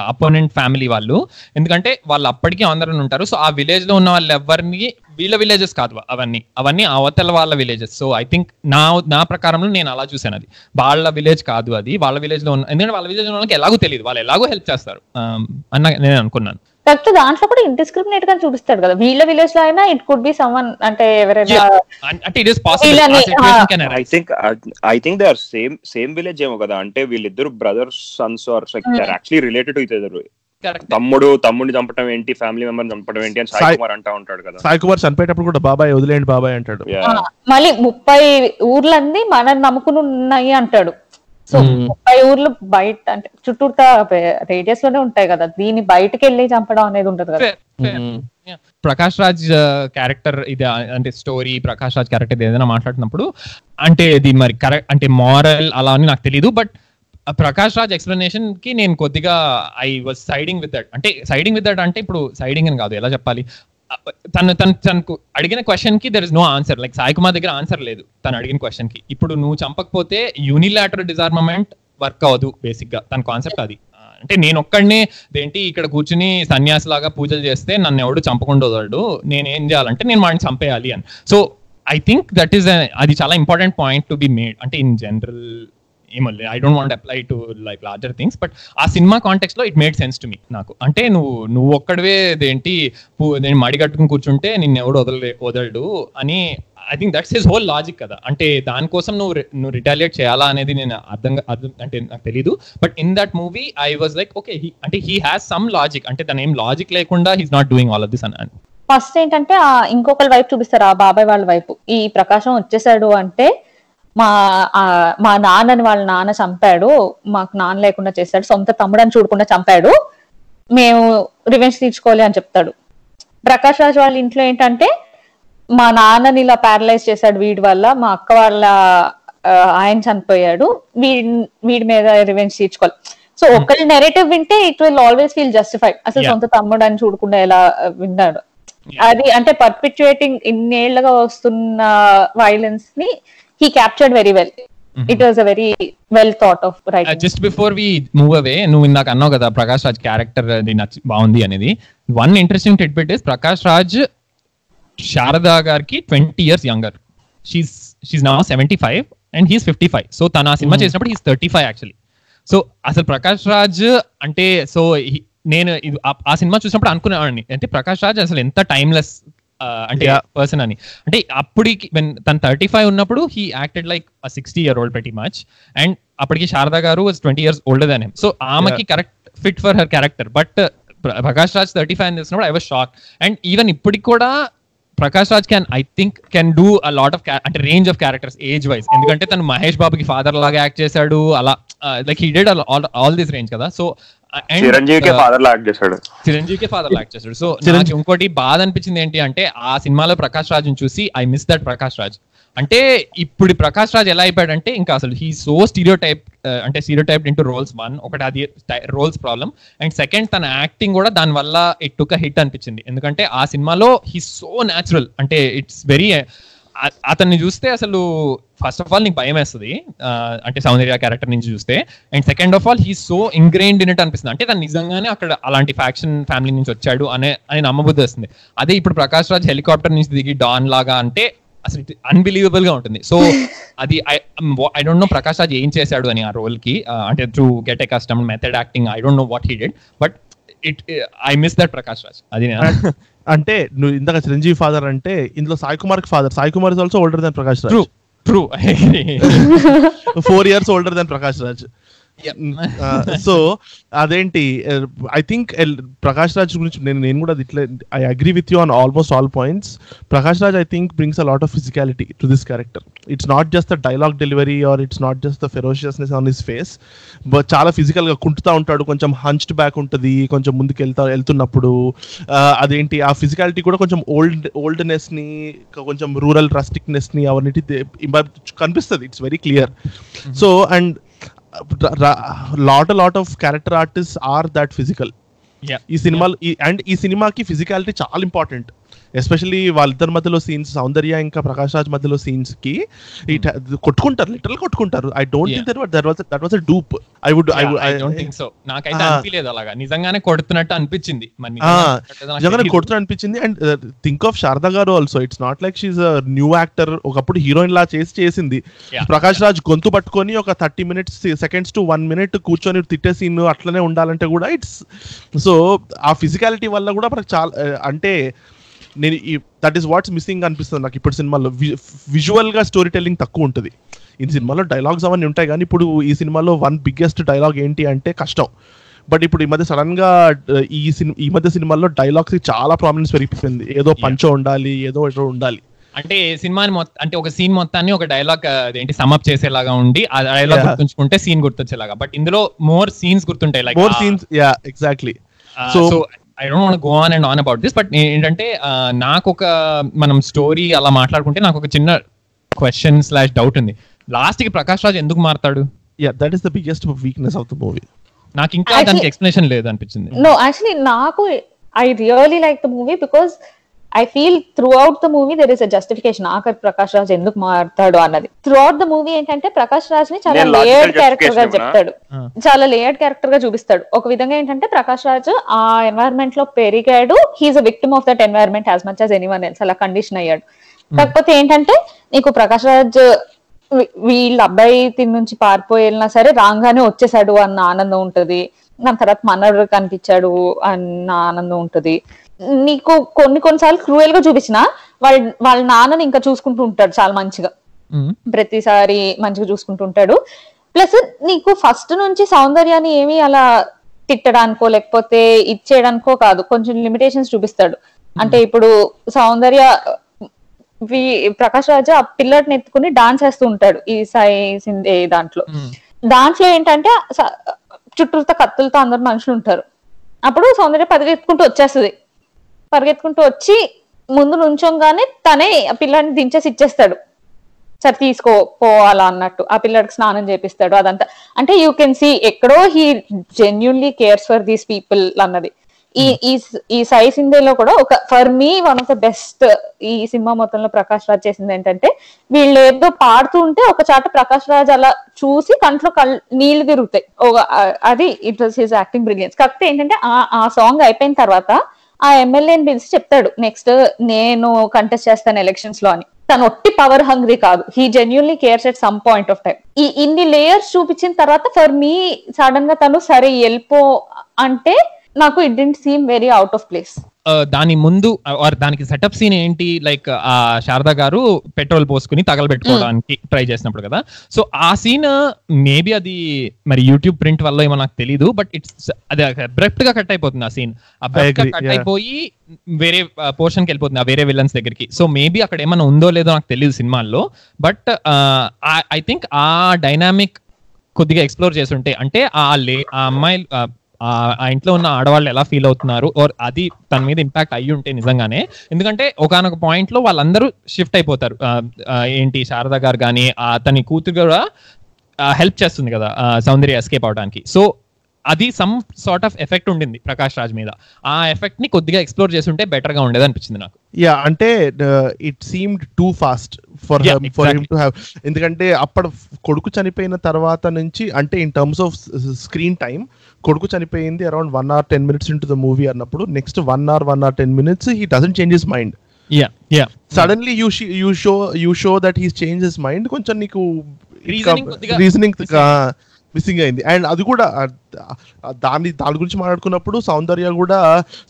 అపోనెంట్ ఫ్యామిలీ వాళ్ళు. ఎందుకంటే వాళ్ళు అప్పటికే ఆంధ్ర అని ఉంటారు. సో ఆ విలేజ్లో ఉన్న వాళ్ళు ఎవరిని వీళ్ళ విలేజెస్ కాదు అవన్నీ. అవన్నీ అవతల వాళ్ళ విలేజెస్ సో ఐ థింక్ నా నా ప్రకారంలో నేను అలా చూసాను అది. వాళ్ళ విలేజ్ కాదు అది. వాళ్ళ విలేజ్లో ఉన్న ఎందుకంటే వాళ్ళ విలేజ్లో వాళ్ళకి ఎలాగో తెలియదు వాళ్ళు ఎలాగో హెల్ప్ చేస్తారు. అన్న నేను అనుకున్నాను. కాకపోతే దాంట్లో కూడా ఇండిస్క్రిమినేట్గా చూపిస్తాడు కదా. వీళ్ళ విలేజ్లో అయినా ఇట్ కుడ్ బి సమ్వన్ అంటే ఎవరైనా Yeah. అన్- అంటే ఇట్ ఇస్ వీళ్ళని, possible I think I think they are same same village ఏమో కదా. అంటే వీళ్ళిద్దరు brothers sons are like they are actually related to ఇద్దరు తమ్ముడు తమ్ముడిని చంపడం ఏంటి? ఫ్యామిలీ మెంబర్ చంపడం ఏంటి? అని సాయి కుమార్ అంటా ఉంటాడు కదా. సాయి కుమార్ చనిపోయేటప్పుడు కూడా బాబాయ్ వదిలేయండి బాబాయ్ అంటాడు. మళ్ళీ ముప్పై ఊర్లన్నీ మనం నమ్ముకుని ఉన్నాయి అంటాడు. సో. ముప్పై ఊర్లు బయట అంటే చుట్టూతా రేడియస్లోనే ఉంటాయి కదా. దీన్ని బయటకు వెళ్ళి చంపడం అనేది ఉంటది కదా. ప్రకాష్ రాజ్ క్యారెక్టర్ ఇది ఆ, అంటే స్టోరీ ప్రకాష్ రాజ్ క్యారెక్టర్ ఏదైనా మాట్లాడినప్పుడు అంటే ఇది మరి కరెక్ట్ అంటే మారల్ అలా అని నాకు తెలియదు బట్ ప్రకాష్ రాజ్ ఎక్స్ప్లెనేషన్కి నేను కొద్దిగా I was siding with that అంటే సైడింగ్ విత్ దట్ అంటే ఇప్పుడు సైడింగ్ అని కాదు ఎలా చెప్పాలి? తను తను తనకు అడిగిన క్వశ్చన్కి there is no answer like Sai Kumar దగ్గర ఆన్సర్ లేదు తను అడిగిన క్వశ్చన్కి ఇప్పుడు నువ్వు చంపకపోతే యూనిలాటరల్ డిజార్మమెంట్ వర్క్ అవ్వదు బేసిక్గా తన కాన్సెప్ట్ అది అంటే నేను ఒక్కడనే ఏంటి ఇక్కడ కూర్చుని సన్యాసి లాగా పూజలు చేస్తే నన్ను ఎవడు చంపకుండా వదలడు. నేను ఏం చేయాలంటే నేను వాడిని చంపేయాలి అని. So I think that is అది చాలా important point to be made అంటే ఇన్ జనరల్ ఏమో I don't want apply to like larger things but ఆ cinema కాంటెక్స్లో it made sense to me నాకు. అంటే నువ్వు నువ్వు ఒక్కడవే ఏంటి నేను మడి కట్టుకుని కూర్చుంటే నిన్ను ఎవడు వదలలే వదలడు అని I think that's his whole logic కదా. అంటే దానికోసం నువ్వు నువ్వు రిటాలియేట్ చేయాలా అనేది నేను అర్థం అర్థం అంటే నాకు తెలీదు. But in that movie I was like okay అంటే హీ హ్యాస్ సమ్ లాజిక్ అంటే తన ఏం లాజిక్ లేకుండా he's not doing all of this అని ఫస్ట్ ఏంటంటే ఇంకొకరి వైపు చూపిస్తారు ఆ బాబాయ్ వాళ్ళ వైపు. ఈ ప్రకాశం వచ్చేసాడు అంటే మా మా నాన్నని వాళ్ళ నాన్న చంపాడు. మాకు నాన్న లేకుండా చేశాడు. సొంత తమ్ముడని చూడకుండా చంపాడు. మేము రివెంజ్ తీర్చుకోవాలి అని చెప్తాడు. ప్రకాష్ రాజ్ వాళ్ళ ఇంట్లో ఏంటంటే మా నాన్నని ఇలా ప్యారలైజ్ చేశాడు వీడి వల్ల. మా అక్క వాళ్ళ ఆయన చనిపోయాడు. వీడి వీడి మీద రివెంజ్ తీర్చుకోవాలి. సో ఒకరి నెరేటివ్ వింటే it will always feel justified అసలు. సొంత తమ్ముడు అని చూడకుండా ఎలా విన్నాడు. అది అంటే పర్పిచుయేటింగ్ ఇన్నేళ్ళుగా వస్తున్న వైలెన్స్ని it a very well thought of writing just before we move away నువ్వు ఇందాక అన్నావు కదా ప్రకాష్ రాజ్ క్యారెక్టర్ బాగుంది అనేది. One interesting tidbit is Prakash Raj Sharada గారికి twenty years younger she's she's నా seventy five and he's fifty five so తను ఆ సినిమా చేసినప్పుడు he's thirty five actually so అసలు ప్రకాష్ రాజ్ అంటే సో నేను ఆ సినిమా చూసినప్పుడు అనుకునేవాడిని. అంటే ప్రకాష్ రాజ్ అసలు ఎంత టైమ్లెస్ అంటే. పర్సన్ అని. అంటే అప్పటికి when తను థర్టీ ఫైవ్ ఉన్నప్పుడు he acted like sixty year old pretty much and అప్పటికి శారదా గారు twenty years older than so ఆమెకి correct fit for her character but Prakash Raj thirty five అని తెలిసినప్పుడు I was shock and even ఇప్పటికి కూడా Prakash Raj can I think can do a lot of అంటే range of characters age wise ఎందుకంటే తను మహేష్ బాబుకి ఫాదర్ లాగా యాక్ట్ చేశాడు. అలా like he did all this range కదా. సో చిరంజీవికే ఫాదర్ చేశాడు. చిరంజీవికి చేశాడు. సో నాకు ఇంకోటి బాధ అనిపించింది ఏంటి అంటే ఆ సినిమాలో ప్రకాష్ రాజ్ని చూసి I miss that Prakash Raj. అంటే ఇప్పుడు ప్రకాష్ రాజ్ ఎలా అయిపోయాడంటే ఇంకా అసలు హీ సో స్టీరియో టైప్ అంటే stereotype into roles one ఒకటి అది రోల్స్ ప్రాబ్లం అండ్ సెకండ్ తన యాక్టింగ్ కూడా దాని వల్ల ఇట్ టుక్ హిట్ అనిపించింది. ఎందుకంటే ఆ సినిమాలో హీ సో న్యాచురల్ అంటే ఇట్స్ వెరీ అతన్ని చూస్తే అసలు ఫస్ట్ ఆఫ్ ఆల్ నీకు భయం వేస్తుంది. అంటే సౌందర్య క్యారెక్టర్ నుంచి చూస్తే. And second of all he so ingrained in it అనిపిస్తుంది. అంటే తను నిజంగానే అక్కడ అలాంటి ఫ్యాక్షన్ ఫ్యామిలీ నుంచి వచ్చాడు అనే అని నమ్మబుద్ధి వస్తుంది. అదే ఇప్పుడు ప్రకాష్ రాజ్ హెలికాప్టర్ నుంచి దిగి డాన్ లాగా అంటే అసలు అన్బిలీవబుల్గా ఉంటుంది. సో *laughs* అది I don't know Prakash Raj ఏం చేశాడు అని ఆ రోల్కి. అంటే through get a custom method acting I don't know what he did but it I miss that Prakash Raj. అది *laughs* అంటే నువ్వు ఇందాక చిరంజీవి ఫాదర్ అంటే ఇందులో Sai Kumar father Sai Kumar is also older than Prakash true Raj true four years older than Prakash Raj so అదేంటి ఐ థింక్ ప్రకాష్ రాజ్ గురించి నేను నేను కూడా ఇట్లా I agree with you on almost all points Prakash Raj I think brings a lot of physicality to this character it's not just the dialogue delivery or it's not just the ferociousness on his face but చాలా ఫిజికల్గా కుంటుతా ఉంటాడు. కొంచెం హంచ్డ్ బ్యాక్ ఉంటుంది కొంచెం ముందుకు వెళ్తా వెళ్తున్నప్పుడు. ఆ, అదేంటి ఆ ఫిజికాలిటీ కూడా కొంచెం ఓల్డ్ ఓల్డ్నెస్ని కొంచెం రూరల్ రస్టిక్నెస్ని అవన్నీ కనిపిస్తుంది. It's very clear so and Lot lot of character artist are that physical Yeah. ఈ సినిమాలో అండ్ ఈ సినిమాకి ఫిజికాలిటీ చాలా ఇంపార్టెంట్ Especially వాళ్ళిద్దరి మధ్యలో సీన్స్ సౌందర్య ఇంకా ప్రకాష్ రాజ్ మధ్యలో సీన్స్కి ట- కొట్టుకుంటారు లిటరల్ కొట్టుకుంటారు. I don't think that that was that was a dupe I would I I don't think so నాకైతే Ah. అనిపించలేదు అలాగా. నిజంగానే కొడుతున్నట్టు అనిపించింది. మరి నాకు నిజంగానే అనిపించింది. అండ్ థింక్ ఆఫ్ శారదా గారు also it's not like she's new actor ఒకప్పుడు హీరోయిన్ లా చేసి చేసింది. ప్రకాష్ రాజ్ గొంతు పట్టుకొని ఒక thirty minutes seconds to one minute కూర్చొని తిట్టే సీన్ అట్లనే ఉండాలంటే కూడా ఇట్స్ సో ఆ ఫిజికాలిటీ వల్ల కూడా మనకు చాలా uh, అంటే నేను దట్ ఈస్ వాట్స్ మిస్సింగ్ అనిపిస్తుంది నాకు ఇప్పుడు సినిమాలో. విజువల్గా స్టోరీ టెల్లింగ్ తక్కువ ఉంటుంది. ఈ సినిమాలో డైలాగ్స్ అవన్నీ ఉంటాయి కానీ ఇప్పుడు ఈ సినిమాలో వన్ బిగ్గెస్ట్ డైలాగ్ ఏంటి అంటే కష్టం. బట్ ఇప్పుడు ఈ మధ్య సడన్గా ఈ సినిమా ఈ మధ్య సినిమాల్లో డైలాగ్స్ చాలా ప్రామినెన్స్ పెరిగిపోయింది. ఏదో పంచో ఉండాలి ఏదో ఏదో ఉండాలి. అంటే సినిమాని అంటే ఒక సీన్ మొత్తాన్ని ఒక డైలాగ్ ఏంటి సమప్ చేసేలాగా ఉండి ఆ డైలాగ్. గుర్తుంచుకుంటే సీన్ గుర్తొచ్చేలాగా. బట్ ఇందులో మోర్ సీన్స్ గుర్తుంటాయి like more scenes yeah exactly so I don't want go on and on about this but ఏంటంటే నాకు ఒక మనం స్టోరీ అలా మాట్లాడుకుంటే నాకు ఒక చిన్న క్వశ్చన్ స్లాష్ డౌట్ ఉంది. లాస్ట్కి ప్రకాష్ రాజ్ ఎందుకు మారతాడు? Yeah that is the biggest weakness of the movie నాకు ఇంకా దానికి ఎక్స్ప్లెనేషన్ లేదు అనిపించింది నో యాక్చువల్లీ నాకు I really like the movie because I feel throughout the movie there is a justification ఆఖరి ప్రకాష్ రాజ్ ఎందుకు మారుతాడు అన్నది. త్రూ అవుట్ ద మూవీ ఏంటంటే ప్రకాష్ రాజ్ని చాలా లేయర్డ్ క్యారెక్టర్గా justification చెప్తాడు. చాలా లేయర్డ్ క్యారెక్టర్గా చూపిస్తాడు. ఒక విధంగా ఏంటంటే ప్రకాష్ రాజ్ ఆ ఎన్వైరన్మెంట్లో పెరిగాడు. He's a victim of that environment as much as anyone else అలా కండిషన్ అయ్యాడు. కాకపోతే ఏంటంటే నీకు ప్రకాష్ రాజ్ వీ- వీళ్ళ అబ్బాయి తిని నుంచి పారిపోయి వెళ్ళినా సరే రాగానే వచ్చేసాడు అన్న ఆనందం ఉంటది. దాని తర్వాత మనడు కనిపించాడు అన్న ఆనందం ఉంటది. నీకు కొన్ని కొన్నిసార్లు క్రూయల్గా చూపించిన వాళ్ళ వాళ్ళ నాన్నని ఇంకా చూసుకుంటూ ఉంటాడు చాలా మంచిగా. ప్రతిసారి మంచిగా చూసుకుంటూ ఉంటాడు. ప్లస్ నీకు ఫస్ట్ నుంచి సౌందర్యాన్ని ఏమీ అలా తిట్టడానికో లేకపోతే ఇచ్చేయడానికో కాదు కొంచెం లిమిటేషన్స్ చూపిస్తాడు. అంటే ఇప్పుడు సౌందర్య వి- ప్రకాష్ రాజు ఆ పిల్లడిని ఎత్తుకుని డాన్స్ వేస్తూ ఉంటాడు ఈ సాయి సిందే దాంట్లో. దాంట్లో ఏంటంటే చుట్టూతో కత్తులతో అందరు మనుషులు ఉంటారు. అప్పుడు సౌందర్య పరిగెత్తుకుంటూ వచ్చేస్తుంది. పరిగెత్తుకుంటూ వచ్చి ముందు నుంచోగానే తనే ఆ పిల్లాడిని దించేసి ఇచ్చేస్తాడు. సరే తీసుకో పోవాలా అన్నట్టు. ఆ పిల్లడికి స్నానం చేపిస్తాడు అదంతా. అంటే యూ కెన్ సీ ఎక్కడో he genuinely cares for these people అన్నది. ఈ ఈ ఈ సాయి సింధేలో కూడా ఒక for me one of the best ఈ సినిమా మొత్తంలో ప్రకాష్ రాజ్ చేసింది ఏంటంటే వీళ్ళు ఏదో పాడుతూ ఉంటే ఒక చాట ప్రకాష్ రాజ్ అలా చూసి కంట్లో కళ్ళు నీళ్ళు తిరుగుతాయి. అది it was his acting brilliance కాకపోతే ఏంటంటే ఆ ఆ సాంగ్ అయిపోయిన తర్వాత ఆ ఎమ్మెల్యేని పిలిచి చెప్తాడు నెక్స్ట్ నేను కంటెస్ట్ చేస్తాను ఎలక్షన్స్లో అని. తను ఒట్టి పవర్ హంగ్రీ కాదు. He genuinely cares at some point of time ఈ ఇన్ని లేయర్స్ చూపించిన తర్వాత ఫర్ మీ సడన్గా తను సరే వెళ్ళిపో అంటే నాకు it didn't seem very out of place దాని ముందు ఆర్ దానికి సెటప్ సీన్ ఏంటి? లైక్ ఆ శారదా గారు పెట్రోల్ పోసుకుని తగలబెట్టుకోవడానికి ట్రై చేసినప్పుడు కదా. సో ఆ సీన్ మేబీ అది మరి యూట్యూబ్ ప్రింట్ వల్ల ఏమో నాకు తెలీదు బట్ ఇట్స్ అది అబ్రప్ట్గా కట్ అయిపోతుంది ఆ సీన్ అబ్రప్ట్గా agree, కట్. అయిపోయి వేరే పోర్షన్కి వెళ్ళిపోతుంది ఆ వేరే విలన్స్ దగ్గరికి. సో మేబీ అక్కడ ఏమైనా ఉందో లేదో నాకు తెలియదు సినిమాల్లో బట్ ఐ థింక్ ఆ డైనామిక్ కొద్దిగా ఎక్స్ప్లోర్ చేస్తుంటే అంటే ఆ లే ఆ అమ్మాయి ఆ, ఆ- ఇంట్లో ఉన్న ఆడవాళ్ళు ఎలా ఫీల్ అవుతున్నారు? ఓర్ అది తన మీద ఇంపాక్ట్ అయ్యి ఉంటే నిజంగానే. ఎందుకంటే ఒకనొక పాయింట్లో వాళ్ళందరూ షిఫ్ట్ అయిపోతారు. ఏంటి శారదా గారు కానీ తన కూతురు కూడా హెల్ప్ చేస్తుంది కదా ఆ, సౌందర్య ఎస్కేప్ అవడానికి సో అది సమ్ సార్ట్ ఆఫ్ ఎఫెక్ట్ ఉండింది ప్రకాష్ రాజ్ మీద. ఆ ఎఫెక్ట్ని కొద్దిగా ఎక్స్ప్లోర్ చేస్తుంటే బెటర్గా ఉండేది అనిపించింది నాకు. యా అంటే it seemed too fast for for him. To have ఎందుకంటే అప్పుడు కొడుకు చనిపోయిన తర్వాత నుంచి అంటే in terms of screen time కొడుకు చనిపోయింది around one hour ten minutes into the movie అన్నప్పుడు next one hour one hour ten minutes he doesn't change his mind yeah yeah suddenly you you show you show that he's change his mind కొంచెం నీకు రీజనింగ్ మిస్సింగ్ అయింది. అండ్ అది కూడా దాని దాని గురించి మాట్లాడుకున్నప్పుడు సౌందర్య కూడా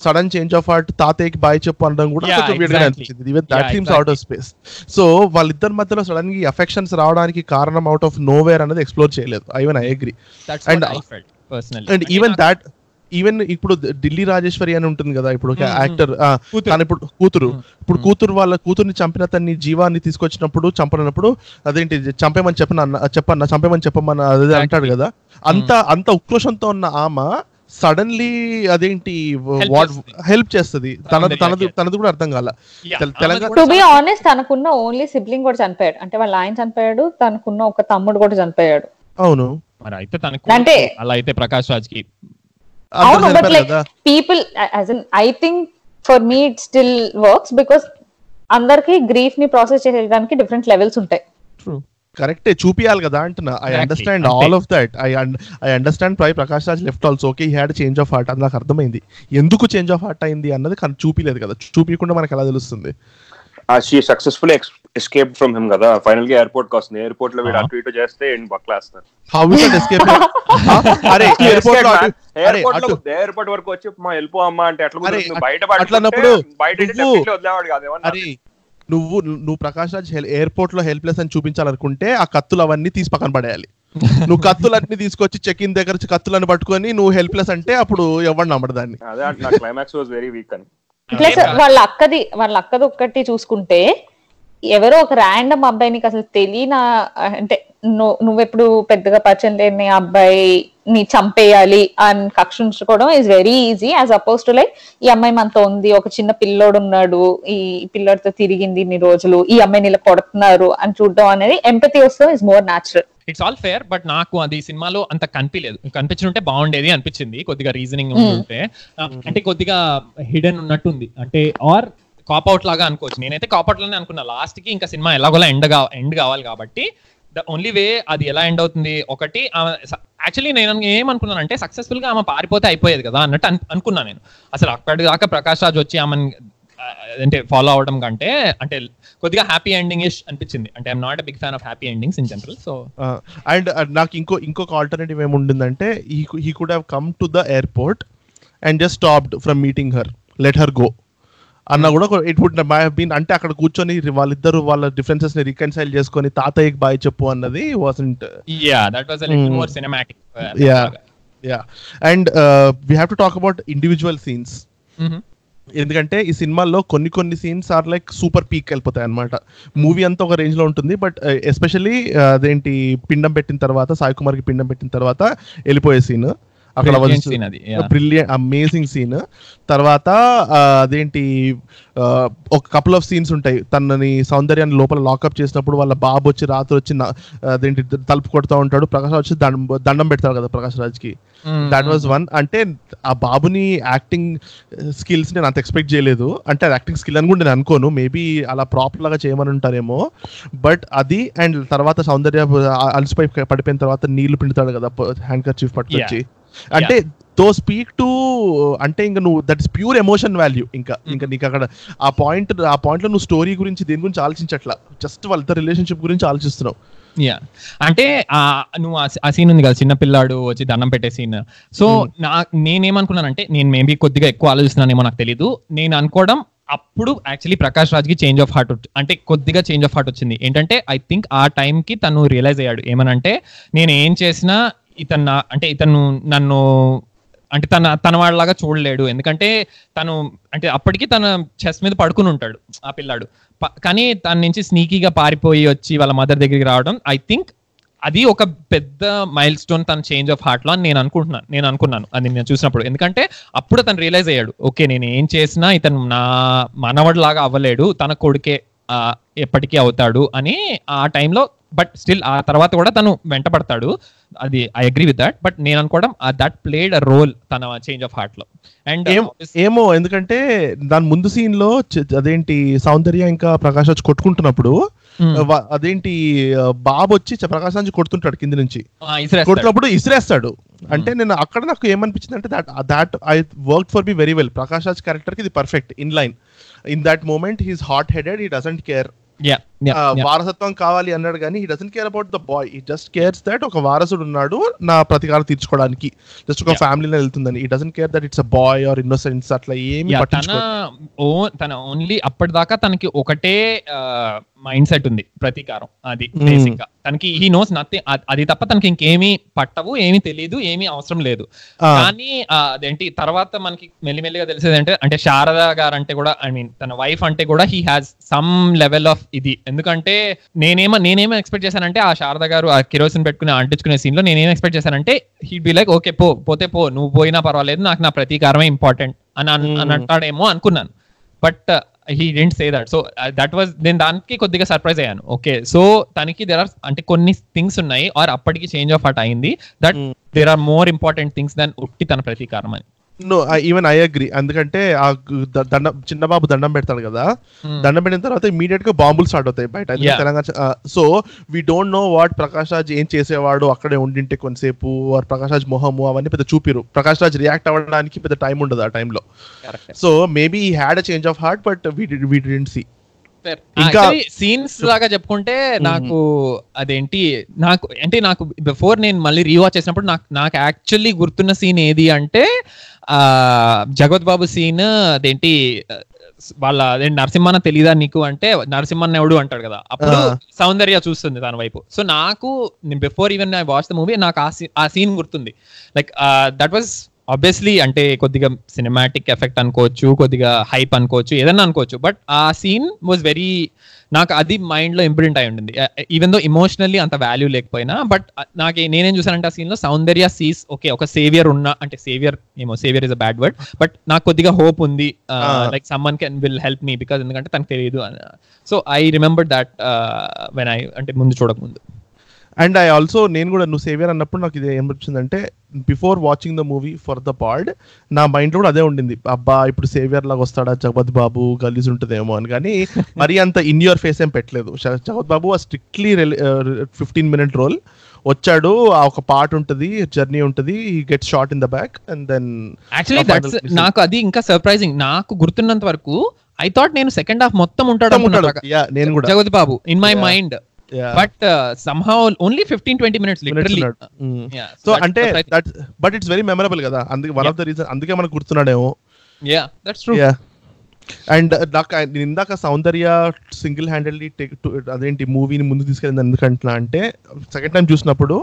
సడన్ చేంజ్ ఆఫ్ హార్ట్ తాతయ్యకి బాయ్ చెప్పు అనడం కూడా కొంచెం. అనిపించింది. Even that seems out of space so వాళ్ళిద్దరి మధ్యలో సడన్గా అఫెక్షన్స్ రావడానికి కారణం అవుట్ ఆఫ్ నో వేర్ అనేది ఎక్స్ప్లోర్ చేయలేదు Ivan I agree personally and even that even ఇప్పుడు ఢిల్లీ రాజేశ్వరి అని ఉంటుంది కదా ఇప్పుడు. యాక్టర్. తను ఇప్పుడు కూతురు ఇప్పుడు. కూతురు వాళ్ళ కూతుర్ని చంపిన తన్ని జీవాన్ని తీసుకొచ్చినప్పుడు చంపనప్పుడు అదేంటి చంపేమని చెప్పన చెప్పన్న చంపేమని చెప్పమన్న అదే. అంటాడు కదా అంత అంత ఉక్రోషంతో ఉన్న ఆమె సడన్లీ అదేంటి Help వాట్. హెల్ప్ చేస్తుంది తనది. తనది తనది కూడా అర్థం కాల తెల- తెలంగాణ టు బి ఆనెస్ట్ తనకున్న ఓన్లీ సిబ్లింగ్ కూడా చనిపోయాడు అంటే వాళ్ళ ఆయన చనిపోయాడు తనకున్న ఒక తమ్ముడు కూడా చనిపోయాడు అవును మరి అయితే తనకు అంటే- అలా అయితే ప్రకాష్ రాజ్కి అవును but like people as in I think for me it still works because అందరికి గ్రీఫ్ని ప్రాసెస్ చేయడానికి డిఫరెంట్ లెవెల్స్ ఉంటాయి. కరెక్టే చూపియాలి కదా అంటున్నా. I. Understand. All of that I I understand ప్రై Prakash Raj left also okay had change of heart అది నాకు అర్థమైంది. ఎందుకు చేంజ్ ఆఫ్ హార్ట్ అయింది అన్నది కానీ చూపిలేదు కదా. చూపించకుండా మనకు ఎలా తెలుస్తుంది? She successful escape from him కదా ఫైనల్గా ఎయిర్పోర్ట్కి వస్తుంది ఎయిర్పోర్ట్లో వీడు Ah. అటు ఇటు చేస్తే బక్లాస్తారు ఎస్కేప్ *laughs* అరే *laughs* ఎయిర్పోర్ట్ వరకు వచ్చి మా వెళ్ళిపో అమ్మా అంటే? బయట అట్లా బయట definitely వదిలేవాడు కాదు. ఏమన్నా? అరే నువ్వు నువ్వు ప్రకాష్ రాజ్ ఎయిర్పోర్ట్లో హెల్ప్లెస్ అని చూపించాలనుకుంటే ఆ కత్తులు అవన్నీ తీసి పక్కన పడేయాలి. నువ్వు కత్తులన్నీ తీసుకొచ్చి చెక్ ఇన్ దగ్గర కత్తులను పట్టుకొని నువ్వు హెల్ప్లెస్ అంటే అప్పుడు ఎవరు నమ్మడు దాన్ని. క్లైమాక్స్ వాజ్ వెరీ వీక్ అని. ప్లస్ వాళ్ళ అక్కది వాళ్ళ అక్కది ఒక్కటి చూసుకుంటే ఎవరో ఒక ర్యాండమ్ అబ్బాయి నీకు అసలు తెలియన అంటే నువ్వు నువ్వెప్పుడు పెద్దగా పరిచయం లేని అబ్బాయి ని చంపేయాలి అని కక్ష ఉంచుకోవడం is very easy as oppose to like ఈ అమ్మాయి మనతో ఉంది ఒక చిన్న పిల్లోడు ఉన్నాడు ఈ పిల్లోడితో తిరిగింది ఇన్ని రోజులు ఈ అమ్మాయిని ఇలా కొడుతున్నారు అని చూడడం అనేది ఎంపతి వస్తే is more natural it's all fair but నాకు అది సినిమాలో అంత కనిపించలేదు కనిపించుంటే బాగుండేది అనిపించింది కొద్దిగా రీజనింగ్ ఉంటే అంటే కొద్దిగా హిడెన్ ఉన్నట్టుంది. అంటే ఆర్ కాప్ అవుట్ లాగా అనుకోవచ్చు. నేనైతే కాప్ అవుట్ అనుకున్నా. లాస్ట్కి ఇంకా సినిమా ఎలాగోలా ఎండ్గా ఎండ్ కావాలి కాబట్టి ద ఓన్లీ వే అది ఎలా ఎండ్ అవుతుంది? ఒకటి యాక్చువల్లీ నేను ఏమనుకున్నానంటే సక్సెస్ఫుల్గా ఆమె పారిపోతే అయిపోయేది కదా అన్నట్టు అన్- అనుకున్నా నేను. అసలు అక్కడి దాకా ప్రకాష్ రాజ్ వచ్చి ఆమెను అంటే ఫాలో అవడం కంటే అంటే కొద్దిగా హ్యాపీ ఎండింగ్ ఇష్ అనిపించింది. అంటే I'm not a big fan of happy endings in general so and నాకు ఇంకో ఇంకొక alternative ఏముండిందంటే he could have come to the airport and just stopped from meeting her let her go అన్న కూడా ఇట్ వుడ్ మై బీన్ అంటే అక్కడ కూర్చొని వాళ్ళిద్దరు వాళ్ళ డిఫరెన్సెస్ని రికన్సైల్ చేసుకొని తాతయ్యకి బాయ్ చెప్పు అన్నది wasn't yeah that was. More cinematic yeah yeah and we have to talk about individual scenes ఎందుకంటే ఈ సినిమాల్లో కొన్ని కొన్ని scenes are like super peak వెళ్ళిపోతాయి అనమాట మూవీ అంతా ఒక రేంజ్లో ఉంటుంది బట్ ఎస్పెషల్లీ అదేంటి పిండం పెట్టిన తర్వాత సాయి కుమార్కి పిండం పెట్టిన తర్వాత వెళ్ళిపోయే సీన్ అక్కడ అది. బ్రిలియంట్ అమేజింగ్ సీన్ తర్వాత అదేంటి ఒక కపుల్ ఆఫ్ సీన్స్ ఉంటాయి. తనని సౌందర్యాన్ని లోపల లాకప్ చేసినప్పుడు వాళ్ళ బాబు వచ్చి రాత్రి వచ్చి అదేంటి తలుపు కొడుతూ ఉంటాడు. ప్రకాష్ రాజ్ వచ్చి దండం పెడతాడు కదా ప్రకాష్ రాజ్కి. దాట్ వాజ్ వన్ అంటే ఆ బాబుని యాక్టింగ్ స్కిల్స్ నేను అంత ఎక్స్పెక్ట్ చేయలేదు. అంటే యాక్టింగ్ స్కిల్ అని కూడా నేను అనుకోను. మేబీ అలా ప్రాపర్ లాగా చేయమని ఉంటారేమో. బట్ అది అండ్ తర్వాత సౌందర్య అలసిపోయి పడిపోయిన తర్వాత నీళ్ళు పిండుతాడు కదా హ్యాండ్ కర్ చీఫ్ పట్టుకొచ్చి అంటే తో స్పీక్ టు అంటే ఇంకా నువ్వు that is pure emotion value ఇంకా ఇంకా నీకు అక్కడ ఆ పాయింట్ ఆ పాయింట్లో నువ్వు స్టోరీ గురించి దేని గురించి ఆలోచించట్లా? జస్ట్ వాళ్ళ రిలేషన్షిప్ గురించి ఆలోచిస్తున్నావు. యా అంటే నువ్వు ఆ- సీన్ ఉంది కదా చిన్న పిల్లాడు వచ్చి దండం పెట్టే సీన్ సో నా నేనేమనుకున్నానంటే నేను మేబీ కొద్దిగా ఎక్కువ ఆలోచిస్తున్నానేమో నాకు తెలీదు. నేను అనుకోవడం అప్పుడు యాక్చువల్లీ ప్రకాష్ రాజ్కి చేంజ్ ఆఫ్ హార్ట్ అంటే కొద్దిగా చేంజ్ ఆఫ్ హార్ట్ వచ్చింది. ఏంటంటే ఐ థింక్ ఆ time కి తను రియలైజ్ అయ్యాడు. ఏమనంటే నేను ఏం చేసినా ఇతను నా- అంటే ఇతను నన్ను అంటే తన తన వాళ్ళలాగా చూడలేడు. ఎందుకంటే తను అంటే అప్పటికి తన చెస్ మీద పడుకుని ఉంటాడు ఆ పిల్లాడు. కానీ తన నుంచి స్నీకీగా పారిపోయి వచ్చి వాళ్ళ మదర్ దగ్గరికి రావడం ఐ థింక్ అది ఒక పెద్ద మైల్ స్టోన్ తన చేంజ్ ఆఫ్ హార్ట్లో అని నేను అనుకుంటున్నాను నేను అనుకున్నాను. అది నేను చూసినప్పుడు. ఎందుకంటే అప్పుడు తను రియలైజ్ అయ్యాడు. ఓకే నేను ఏం చేసినా ఇతను నా మనవడిలాగా అవ్వలేడు. తన కొడుకే ఎప్పటికీ అవుతాడు అని ఆ టైంలో బట్ స్టిల్ ఆ తర్వాత కూడా తను వెంటపడతాడు. అది I agree with that but నేను అనుకోవడం దట్ ప్లేడ్ అ రోల్ తన చేంజ్ ఆఫ్ హార్ట్లో. అండ్ ఏం ఏమో ఎందుకంటే దాని ముందు సీన్లో అదేంటి సౌందర్య ఇంకా ప్రకాష్ రాజ్ కొట్టుకుంటున్నప్పుడు వా- అదేంటి బాబు వచ్చి చ- ప్రకాష్ రాజ్ కొడుతుంటాడు కింద నుంచి. కొడుతున్నప్పుడు ఇసిరేస్తాడు. అంటే నేను అక్కడ నాకు ఏమనిపించింది అంటే that that I work for be very well Prakash Raj క్యారెక్టర్కి ఇది perfect in line in that moment he's hot headed he doesn't care వారసత్వం కావాలి అన్నాడు కానీ he doesn't care about the boy he just cares that ఒక వారసుడు ఉన్నాడు నా ప్రతికారం తీర్చుకోవడానికి. జస్ట్ ఒక. ఫ్యామిలీలో వెళ్తుందని. He doesn't care that it's a boy or innocence అట్లా ఏమి తన ఓన్లీ అప్పటిదాకా తనకి ఒకటే మైండ్ సెట్ ఉంది ప్రతీకారం. అది Hmm. బేసిక్గా. తనకి హీ నోస్ నథింగ్ అది తప్ప తనకి ఇంకేమీ పట్టవు ఏమీ తెలియదు ఏమీ అవసరం లేదు. కానీ అదేంటి తర్వాత మనకి మెల్లిమెల్లిగా తెలిసేది అంటే అంటే శారద గారు అంటే కూడా ఐ మీన్ తన వైఫ్ అంటే కూడా he has some level of ఇది ఎందుకంటే నేనేమో నేనేమో ఎక్స్పెక్ట్ చేశానంటే ఆ శారద గారు ఆ కిరోసిన్ పెట్టుకుని అంటించుకునే సీన్లో నేనేం ఎక్స్పెక్ట్ చేశానంటే హీ బి లైక్ ఓకే పో పోతే పో నువ్వు పోయినా పర్వాలేదు నాకు నా ప్రతీకారమే ఇంపార్టెంట్ అని అన్- Hmm. అని అంటాడేమో అనుకున్నాను but he didn't say that so that was నేను దానికి కొద్దిగా సర్ప్రైజ్ అయ్యాను ఓకే సో తనకి దేర్ ఆర్ అంటే కొన్ని థింగ్స్ ఉన్నాయి ఆర్ అప్పటికి చేంజ్ ఆఫ్ హార్ట్ అయింది that. There are more important things than ఉట్టి తన ప్రతీకారం అని నో ఈవెన్ ఐ అగ్రి ఎందుకంటే ఆ దండం చిన్న బాబు దండం పెడతాడు కదా. దండం పెట్టిన తర్వాత ఇమీడియట్గా బాంబులు స్టార్ట్ అవుతాయి బయట. Telangana so we don't know what Prakash Raj ఏం చేసేవాడు అక్కడే ఉండింటే కొంతసేపు or ప్రకాష్ రాజ్ మొహము అవన్నీ పెద్ద చూపిరు. ప్రకాష్ రాజ్ రియాక్ట్ అవ్వడానికి పెద్ద టైం ఉండదు ఆ టైంలో so maybe he had a change of heart but we we didn't see ఇంకా- సీన్స్ లాగా చెప్పుకుంటే నాకు అదేంటి నాకు అంటే నాకు బిఫోర్ నేను మళ్ళీ రీవాచ్ చేసినప్పుడు నాకు నాకు యాక్చువల్లీ గుర్తున్న సీన్ ఏది అంటే ఆ జగత్ బాబు సీన్ అదేంటి వాళ్ళ అదేంటి నరసింహన్న తెలీదా నీకు అంటే నరసింహన్న ఎవడు అంటాడు కదా అప్పుడు. సౌందర్య చూస్తుంది తన వైపు. సో నాకు before even I watch the movie నాకు ఆ సీన్ ఆ సీన్ గుర్తుంది. లైక్ దట్ వాజ్ ఆబ్వియస్లీ అంటే కొద్దిగా సినిమాటిక్ ఎఫెక్ట్ అనుకోవచ్చు కొద్దిగా హైప్ అనుకోవచ్చు ఏదన్నా అనుకోవచ్చు. బట్ ఆ సీన్ వాజ్ వెరీ నాకు అది మైండ్లో ఇంప్రింట్ అయి ఉంటుంది ఈవెన్ దో ఇమోషనల్లీ అంత వాల్యూ లేకపోయినా బట్ నాకు నేనేం చూసానంటే ఆ సీన్లో సౌందర్య సీస్ ఓకే ఒక సేవియర్ ఉన్న అంటే సేవియర్ ఏమో saviour is a bad word but నాకు కొద్దిగా హోప్ ఉంది. Like someone can will help me because ఎందుకంటే తనకు తెలియదు so I remember that when I అంటే ముందు చూడక ముందు అండ్ ఐ ఆల్సో నేను కూడా నువ్వు సేవియర్ అన్నప్పుడు నాకు ఇది ఏమొచ్చిందంటే before watching the movie for the pod నా మైండ్ కూడా అదే ఉండింది. అబ్బా ఇప్పుడు సేవియర్ లాగా వస్తాడా జగపత్ బాబు గలీజ్ ఉంటుందేమో అని. కానీ *laughs* మరీ అంత ఇన్ యువర్ ఫేస్ ఏం పెట్టలేదు. Jagapathi Babu strictly fifteen minute role వచ్చాడు ఆ ఒక పార్ట్ ఉంటుంది జర్నీ ఉంటుంది get shot in the back and then actually ఆ. నాకు అది ఇంకా సర్ప్రైజింగ్ నాకు గుర్తున్నంత వరకు ఐ థాట్ నేను సెకండ్ హాఫ్ మొత్తం ఉంటాడు నేను కూడా. Jagathi Babu in my. Mind. But somehow only fifteen twenty minutes Minutes literally. So అంటే that but it's very memorable కదా. అందుకే వన్ ఆఫ్ ద రీజన్ అందుకే మనకు గుర్తున్నాడేమో. యా దట్స్ ట్రూ అండ్ నాకు నేను ఇందాక సౌందర్య సింగిల్ హ్యాండెడ్లీ టేక్ అదేంటి మూవీని ముందు తీసుకెళ్ళింది ఎందుకంటున్నా అంటే సెకండ్ టైం చూసినప్పుడు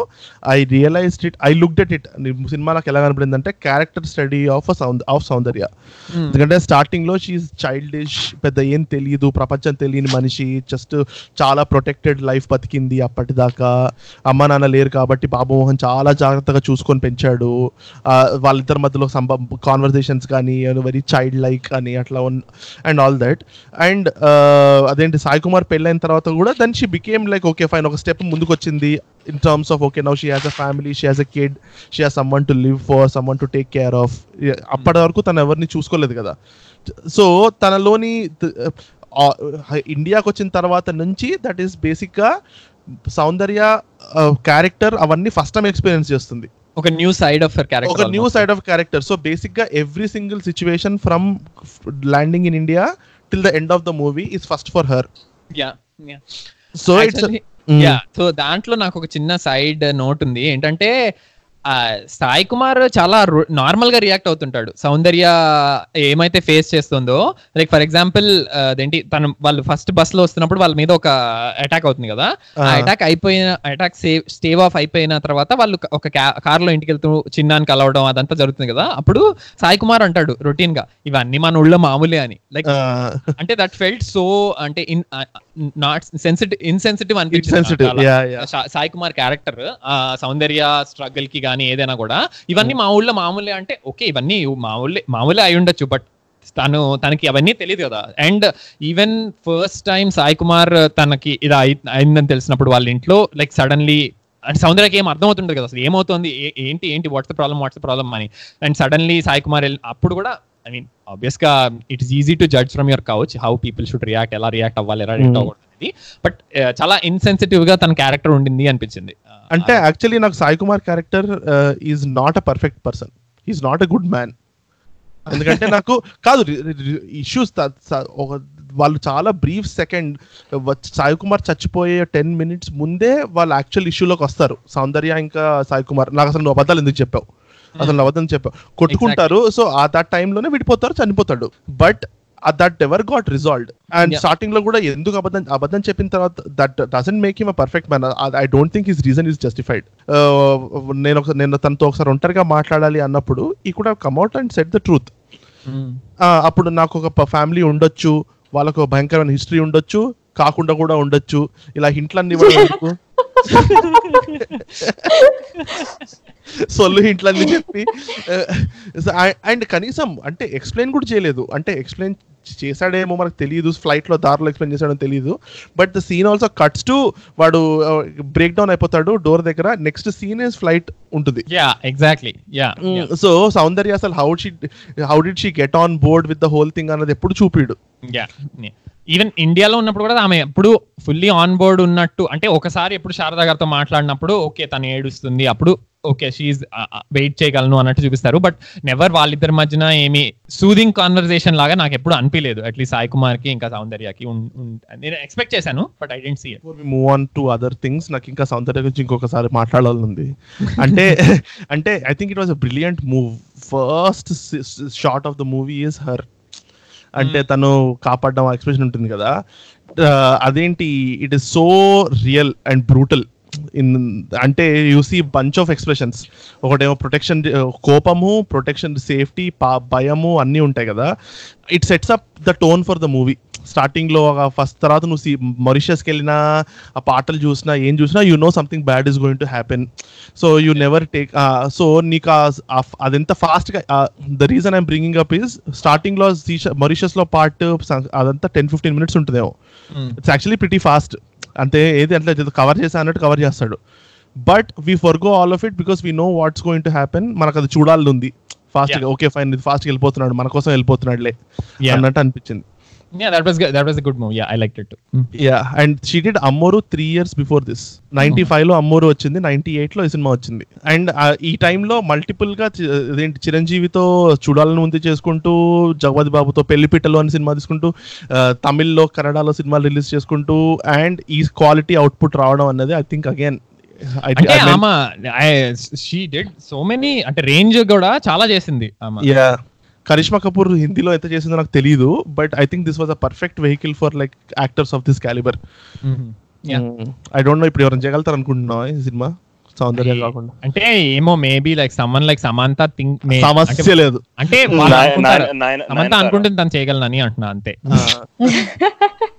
I realised it I looked at it cinema నాకు ఎలా కనపడింది అంటే character study of sound of Soundarya. ఎందుకంటే స్టార్టింగ్లో షీఈ్ చైల్డిష్ పెద్ద ఏం తెలియదు ప్రపంచం తెలియని మనిషి జస్ట్ చాలా ప్రొటెక్టెడ్ లైఫ్ బతికింది అప్పటిదాకా. అమ్మ నాన్న లేరు కాబట్టి బాబుమోహన్ చాలా జాగ్రత్తగా చూసుకొని పెంచాడు. వాళ్ళిద్దరి మధ్యలో సంభ కాన్వర్సేషన్స్ కానీ వెరీ చైల్డ్ లైక్ అని అట్లా అండ్ ఆల్ దట్ అండ్ అదేంటి సాయి కుమార్ పెళ్ళైన తర్వాత కూడా then she became like okay fine ఒక స్టెప్ ముందుకు వచ్చింది in terms of okay now she has a family she has a kid she has someone to live for someone to take care of అప్పటి వరకు తను ఎవరిని చూసుకోలేదు కదా. సో తనలోని ఇండియాకి వచ్చిన తర్వాత నుంచి దట్ ఈస్ బేసిక్గా సౌందర్య క్యారెక్టర్ అవన్నీ ఫస్ట్ టైం ఎక్స్పీరియన్స్ చేస్తుంది. ఒక న్యూ సైడ్ ఆఫ్ ఒక character new side of character so బేసిక్గా every single situation from landing in India till the end of the movie is first for her yeah so it's yeah so దాంట్లో నాకు ఒక చిన్న సైడ్ నోట్ ఉంది. ఏంటంటే సాయి కుమార్ చాలా నార్మల్గా రియాక్ట్ అవుతుంటాడు. సౌందర్య ఏమైతే ఫేస్ చేస్తుందో లైక్ ఫర్ ఎగ్జాంపుల్ అదేంటి తను వాళ్ళు ఫస్ట్ బస్లో వస్తున్నప్పుడు వాళ్ళ మీద ఒక అటాక్ అవుతుంది కదా. ఆ. అటాక్ అయిపోయిన అటాక్ సేవ్ స్టేవ్ ఆఫ్ అయిపోయిన తర్వాత వాళ్ళు ఒక కార్లో ఇంటికి వెళ్తూ చిన్నాన్ని కలవడం అదంతా జరుగుతుంది కదా. అప్పుడు సాయి కుమార్ అంటాడు రొటీన్గా ఇవన్నీ మన ఊళ్ళో మామూలే అని. లైక్ అంటే దట్ ఫెల్ట్ సో అంటే ఇన్ నాట్ సెన్సిటివ్ ఇన్సెన్సిటివ్ అనిపించింది సాయి కుమార్ క్యారెక్టర్ సౌందర్య స్ట్రగుల్కి కానీ ఏదైనా కూడా ఇవన్నీ మా ఊళ్ళో మామూలే అంటే ఓకే ఇవన్నీ మామూలే మామూలే అయి ఉండొచ్చు బట్ తను తనకి అవన్నీ తెలియదు కదా. And even first time Sai Kumar తనకి ఇది అయి- అయిందని తెలిసినప్పుడు వాళ్ళ ఇంట్లో లైక్ సడన్లీ అంటే సౌందర్యకి ఏం అర్థం అవుతుంటుంది కదా అసలు ఏమవుతుంది ఏంటి ఏంటి what's the problem what's the problem అని. అండ్ సడన్లీ సాయి కుమార్ అప్పుడు కూడా ఐ మీన్ ఆబ్వియస్గా it is easy to judge from your couch how people should react ఎలా రియాక్ట్ అవ్వాలి ఎలా రియాక్ట్ Hmm. అవ్వకూడదు అనేది. బట్ చాలా ఇన్సెన్సిటివ్గా తన క్యారెక్టర్ ఉండింది అనిపించింది. అంటే యాక్చువల్లీ నాకు Sai Kumar character is not a perfect person is not a good man ఎందుకంటే నాకు *laughs* కాదు ఇష్యూస్ ఒక వాళ్ళు చాలా బ్రీఫ్ సెకండ్ సాయి కుమార్ చచ్చిపోయే టెన్ మినిట్స్ ముందే వాళ్ళు యాక్చువల్ ఇష్యూలోకి వస్తారు. సౌందర్య ఇంకా సాయి కుమార్ నాకు అసలు నువ్వు అబద్ధాలు ఎందుకు చెప్పావు? అసలు నువ్వు అబద్ధం చెప్పావు కొట్టుకుంటారు సో ఆ దట్ టైంలోనే విడిపోతారు చనిపోతాడు. But that ever got resolved and. స్టార్టింగ్లో కూడా ఎందుకు అబద్ధం అబద్ధం చెప్పిన తర్వాత that doesn't make him a perfect man I don't think his reason is justified నేను ఒక నేను తనతో ఒకసారి ఒంటరిగా మాట్లాడాలి అన్నప్పుడు ఈ కూడా come out and set the truth అప్పుడు నాకు ఒక ఫ్యామిలీ ఉండొచ్చు వాళ్ళకు భయంకరమైన హిస్టరీ ఉండొచ్చు కాకుండా కూడా ఉండొచ్చు. ఇలా హింట్లన్నీ ఇవ్వడం? సొల్లు ఇంట్లన్నీ చెప్పి అండ్ కనీసం అంటే ఎక్స్ప్లెయిన్ కూడా చేయలేదు. అంటే ఎక్స్ప్లెయిన్ చేశాడేమో మనకు తెలియదు ఫ్లైట్లో దారిలో ఎక్స్ప్లెయిన్ చేశాడో తెలియదు but the scene also cuts to వాడు బ్రేక్ డౌన్ అయిపోతాడు డోర్ దగ్గర. నెక్స్ట్ సీన్ ఇస్ ఫ్లైట్ ఉంటుంది. Yeah exactly. Yeah so Soundarya అసలు how she how did she get on board with the whole thing అన్నది ఎప్పుడు చూపిడు. యా. ఈవెన్ ఇండియాలో ఉన్నప్పుడు కూడా ఆమె ఎప్పుడు ఫుల్లీ ఆన్ బోర్డ్ ఉన్నట్టు అంటే ఒకసారి ఎప్పుడు శారదా గారితో మాట్లాడినప్పుడు ఓకే తను ఏడుస్తుంది అప్పుడు ఓకే షీఈ్ వెయిట్ చేయగలను అన్నట్టు చూపిస్తారు. బట్ నెవర్ వాళ్ళిద్దరి మధ్యన ఏమి సూదింగ్ కాన్వర్సేషన్ లాగా నాకు ఎప్పుడు అనిపించలేదు అట్లీస్ట్ సాయి కుమార్కి ఇంకా సౌందర్యకి నేను ఎక్స్పెక్ట్ చేశాను but I didn't see move on to other things నాకు ఇంకా సౌందర్య గురించి ఇంకొకసారి మాట్లాడాలని ఉంది అంటే *laughs* అంటే I think it was a brilliant move first shot of the movie is her అంటే తను కాపాడడం ఎక్స్ప్రెషన్ ఉంటుంది కదా. అదేంటి? It is so real and brutal in అంటే you see bunch of expressions ఒకటేమో ప్రొటెక్షన్ కోపము ప్రొటెక్షన్ సేఫ్టీ భయము అన్నీ ఉంటాయి కదా. It sets up the tone for the movie స్టార్టింగ్లో ఫస్ట్ తర్వాత నువ్వు సి మొరిషియస్కి వెళ్ళినా ఆ పాటలు చూసినా ఏం చూసినా you know something bad is going to happen so you never take so నీకు అదెంత ఫాస్ట్గా the reason I'm bringing up is స్టార్టింగ్లో మొరిషియస్లో పార్ట్ అదంతా టెన్ ఫిఫ్టీన్ మినిట్స్ ఉంటుందేమో. ఇట్స్ యాక్చువల్లీ ప్రిటీ ఫాస్ట్ అంటే ఏది అంటే కవర్ చేసా అన్నట్టు కవర్ చేస్తాడు but we forget all of it because we know what's going to happen మనకు అది చూడాలి ఉంది ఫాస్ట్గా. ఓకే ఫైన్ ఇది ఫాస్ట్ వెళ్ళిపోతున్నాడు మన కోసం వెళ్ళిపోతున్నాడులే. అన్నట్టు అనిపించింది Yeah, that was good. That was a good movie. Yeah, I liked it too. Mm. Yeah and she did Ammoru three years before this ninety ఫైవ్లో అమ్మోరు వచ్చింది నైన్టీ ఎయిట్లో ఈ సినిమా వచ్చింది అండ్ ఈ టైంలో మల్టిపుల్గా ఇదేంటి చిరంజీవితో చూడాలని ఉంది చేసుకుంటూ జగపతి బాబుతో పెళ్ళిపిట్టలు అని సినిమా తీసుకుంటూ ఆ, తమిళ్ళో కన్నడలో సినిమాలు రిలీజ్ చేసుకుంటూ అండ్ ఈ క్వాలిటీ అవుట్పుట్ రావడం అన్నది ఐ థింక్ అగైన్ అంటే ఆమె షీ డిడ్ సో మెనీ అంటే రేంజ్ కూడా చాలా చేసింది ఆమె కరిష్మా కపూర్ హిందీలో ఎంత చేసిందో నాకు తెలియదు but I think this was a perfect vehicle for like actors of this calibre. I don't know ఇప్పుడు ఎవరైనా చేయగలుగుతారు అనుకుంటున్నావా ఈ సినిమా? సౌందర్య కాకుండా. అంటే ఏమో maybe like someone like Samantha think సమస్య లేదు. అంటే సమంత. అనుకుంటుంది తను చేయగలనని అంటున్నా అంతే. *laughs*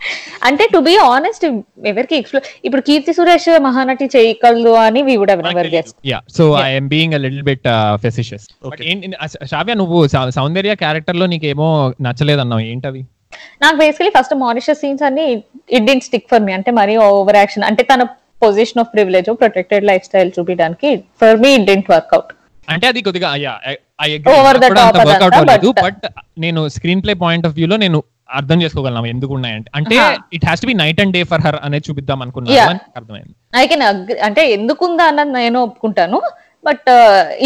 అంటే టు బి ఆనెస్ట్ ఎవరికి ఎక్స్ప్లో ఇప్పుడు కీర్తి సురేష్ మహానటి చేయగలదు అని we would never guess yeah so I'm being little bit facetious Okay. Sravya నువ్వు సౌందర్య క్యారెక్టర్లో నీకేమో నచ్చలేదన్నావు ఏంటవి నాకు బేసికలీ ఫస్ట్ మారిషస్ సీన్స్ అన్ని it didn't stick for me అంటే మరీ ఓవర్ యాక్షన్ అంటే తన position of privilege protected lifestyle చూపించడానికి for me it didn't work out అంటే అది కొద్దిగా బట్ నేను screen play point of view లో నేను అర్థం చేసుకోగలను? ఎందుకు ఉన్నాయంటే అంటే. It has to be night and day for her అనేది చూపిద్దాం అనుకున్నాను అర్థమైంది. ఐ కెన్ అంటే ఎందుకుందా అన్నది నేను ఒప్పుకుంటాను బట్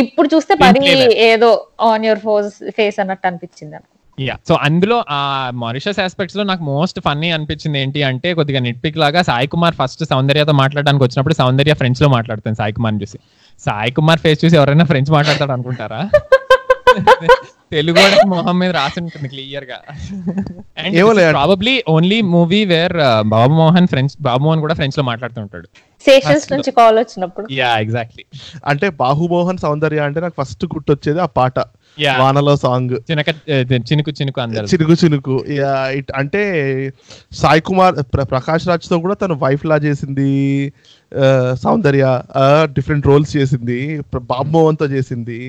ఇప్పుడు చూస్తే మరి లేదు. ఏదో ఆన్ యువర్ ఫోర్స్ ఫేస్ అన్నట్టు అనిపించింది యా సో అందులో ఆ మారిషస్ ఆస్పెక్ట్స్లో నాకు మోస్ట్ ఫన్నీ అనిపించింది ఏంటి అంటే కొద్దిగా నిట్పిక్ లాగా సాయి కుమార్ ఫస్ట్ సౌందర్యతో మాట్లాడడానికి వచ్చినప్పుడు సౌందర్య ఫ్రెంచ్లో మాట్లాడుతుంది సాయి కుమార్ చూసి. సాయి కుమార్ ఫేస్ చూసి ఎవరైనా ఫ్రెంచ్ మాట్లాడతాడు అనుకుంటారా? *laughs* తెలుగు మొహం మీద రాసి ఉంటుంది క్లియర్గా. And probably only movie where Babu Mohan French Babu Mohan కూడా ఫ్రెంచ్లో మాట్లాడుతుంటాడు సేషన్స్ నుంచి కాల్ వచ్చినప్పుడు. యా ఎగ్జాక్ట్లీ అంటే బాహుమోహన్ సౌందర్య అంటే నాకు ఫస్ట్ గుర్తొచ్చేది ఆ పాట. వానలో సాంగ్. చినక చినుకు చినుకు అందరు. చినుకు చినుకు. Yeah, it- అంటే సాయి కుమార్ ప్ర- ప్రకాష్ రాజ్తో కూడా తను వైఫ్ లా చేసింది సౌందర్య డిఫరెంట్ రోల్స్ చేసింది ప్ర- బాబు మోహన్తో చేసింది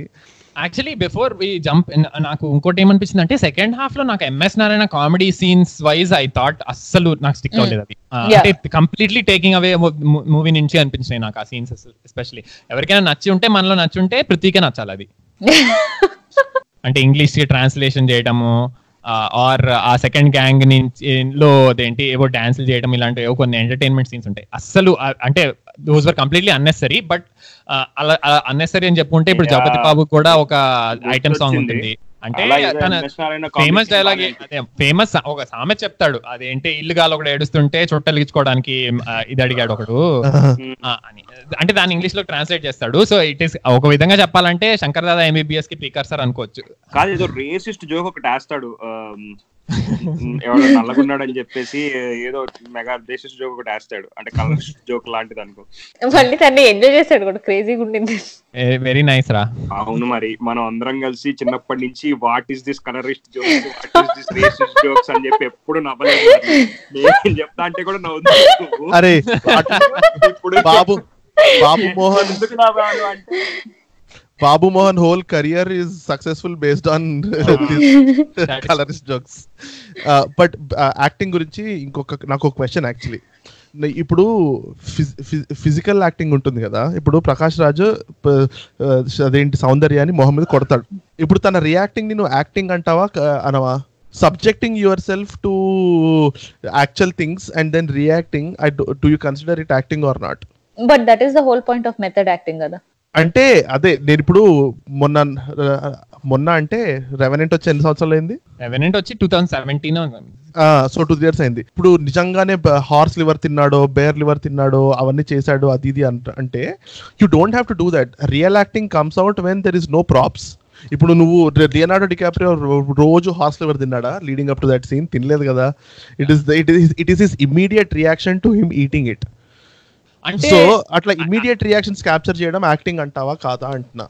యాక్చువల్లీ బిఫోర్ వి జంప్ నాకు ఇంకోటి ఏమనిపించింది అంటే సెకండ్ హాఫ్లో నాకు MS Narayana comedy scenes wise I thought అస్సలు నాకు స్టిక్ అవ్వలేదు అది. అంటే కంప్లీట్లీ టేకింగ్ అవే మూవీ నుంచి అనిపించినాయి నాకు ఆ సీన్స్ ఎస్పెషల్లీ ఎవరికైనా నచ్చి ఉంటే మనలో నచ్చి ఉంటే పృథ్వీకే నచ్చాలి అది. *laughs* అంటే ఇంగ్లీష్కి ట్రాన్స్లేషన్ చేయడము ఆర్ ఆ సెకండ్ గ్యాంగ్ నుంచి లో అదేంటి ఏవో డాన్సులు చేయడం ఇలాంటి ఏవో కొన్ని ఎంటర్టైన్మెంట్ సీన్స్ ఉంటాయి అస్సలు అంటే those were completely unnecessary but అలా అన్నెసరీ అని చెప్పుకుంటే ఇప్పుడు. జగపతి బాబు కూడా ఒక ఐటమ్ సాంగ్. ఉంటుంది అంటే ఫేమస్ డైలాగ్ అదే ఫేమస్ ఒక సామె చెప్తాడు. అదేంటి ఇల్లుగాలు ఒకడు ఏడుస్తుంటే చుట్టలిగించుకోవడానికి ఇది అడిగాడు ఒకడు. అని. అంటే దాన్ని ఇంగ్లీష్లో ట్రాన్స్లేట్ చేస్తాడు. సో ఇట్ ఈస్ ఒక విధంగా చెప్పాలంటే శంకర్ దాదా ఎంబీబీఎస్కి ప్రికర్సర్ అనుకోవచ్చు. కాదు ఏదో రేసిస్ట్ జోక్ ఒకటి వేస్తాడు. ఎవడో నల్లగున్నాడు అని చెప్పేసి ఏదో మెగా రేసిస్ట్ జోక్ ఒకటి వేస్తాడు. అంటే కలర్ *laughs* జోక్ లాంటిది అనుకో. మళ్ళీ తన్ని ఎంజాయ్ చేశాడు కూడా క్రేజీగా ఉండింది. వెరీ నైస్ రా. అవును మరి మనం అందరం కలిసి చిన్నప్పటి నుంచి what is this colourist jokes what is this racist jokes అని చెప్పి ఎప్పుడు నవ్వలేదు. నేను చెప్తా అంటే కూడా నవ్వుతుంది అరే ఇప్పుడు బాబు బాబు *laughs* మోహన్. ఎందుకు నవ్వాను అంటే Babu Mohan whole career is successful based on colours jokes but acting గురించి ఇంకొక నాకు ఒక క్వశ్చన్ యాక్చువల్లీ ఇప్పుడు ఫిజికల్ యాక్టింగ్ ఉంటుంది కదా. ఇప్పుడు ప్రకాష్ రాజు అదేంటి సౌందర్యాన్ని మొహం మీద కొడతాడు. ఇప్పుడు తన రియాక్టింగ్ని నువ్వు యాక్టింగ్ అంటావా అనవా? Subjecting yourself to actual things and then reacting I do you consider it acting or not but that is the whole point of method acting కదా. అంటే అదే నేను ఇప్పుడు మొన్న మొన్న అంటే రెవెనెంట్ వచ్చి ఎన్ని సంవత్సరాలు అయింది? రెవెనెంట్ వచ్చి two thousand seventeen so two years అయింది. ఇప్పుడు నిజంగానే హార్స్ లివర్ తిన్నాడో బేర్ లివర్ తిన్నాడో అవన్నీ చేశాడు అది ఇది అంట you don't have to do that real acting comes out when there is no props ఇప్పుడు నువ్వు లియనార్డో డికాప్రియో రోజు హార్స్ లివర్ తిన్నాడా? Leading up to that scene తినలేదు కదా. It is it is it is is immediate reaction to him eating it అంటే సో అట్లా ఇమీడియట్ రియాక్షన్స్ క్యాప్చర్ చేయడం యాక్టింగ్ అంటావా కాదా అంటున్నా?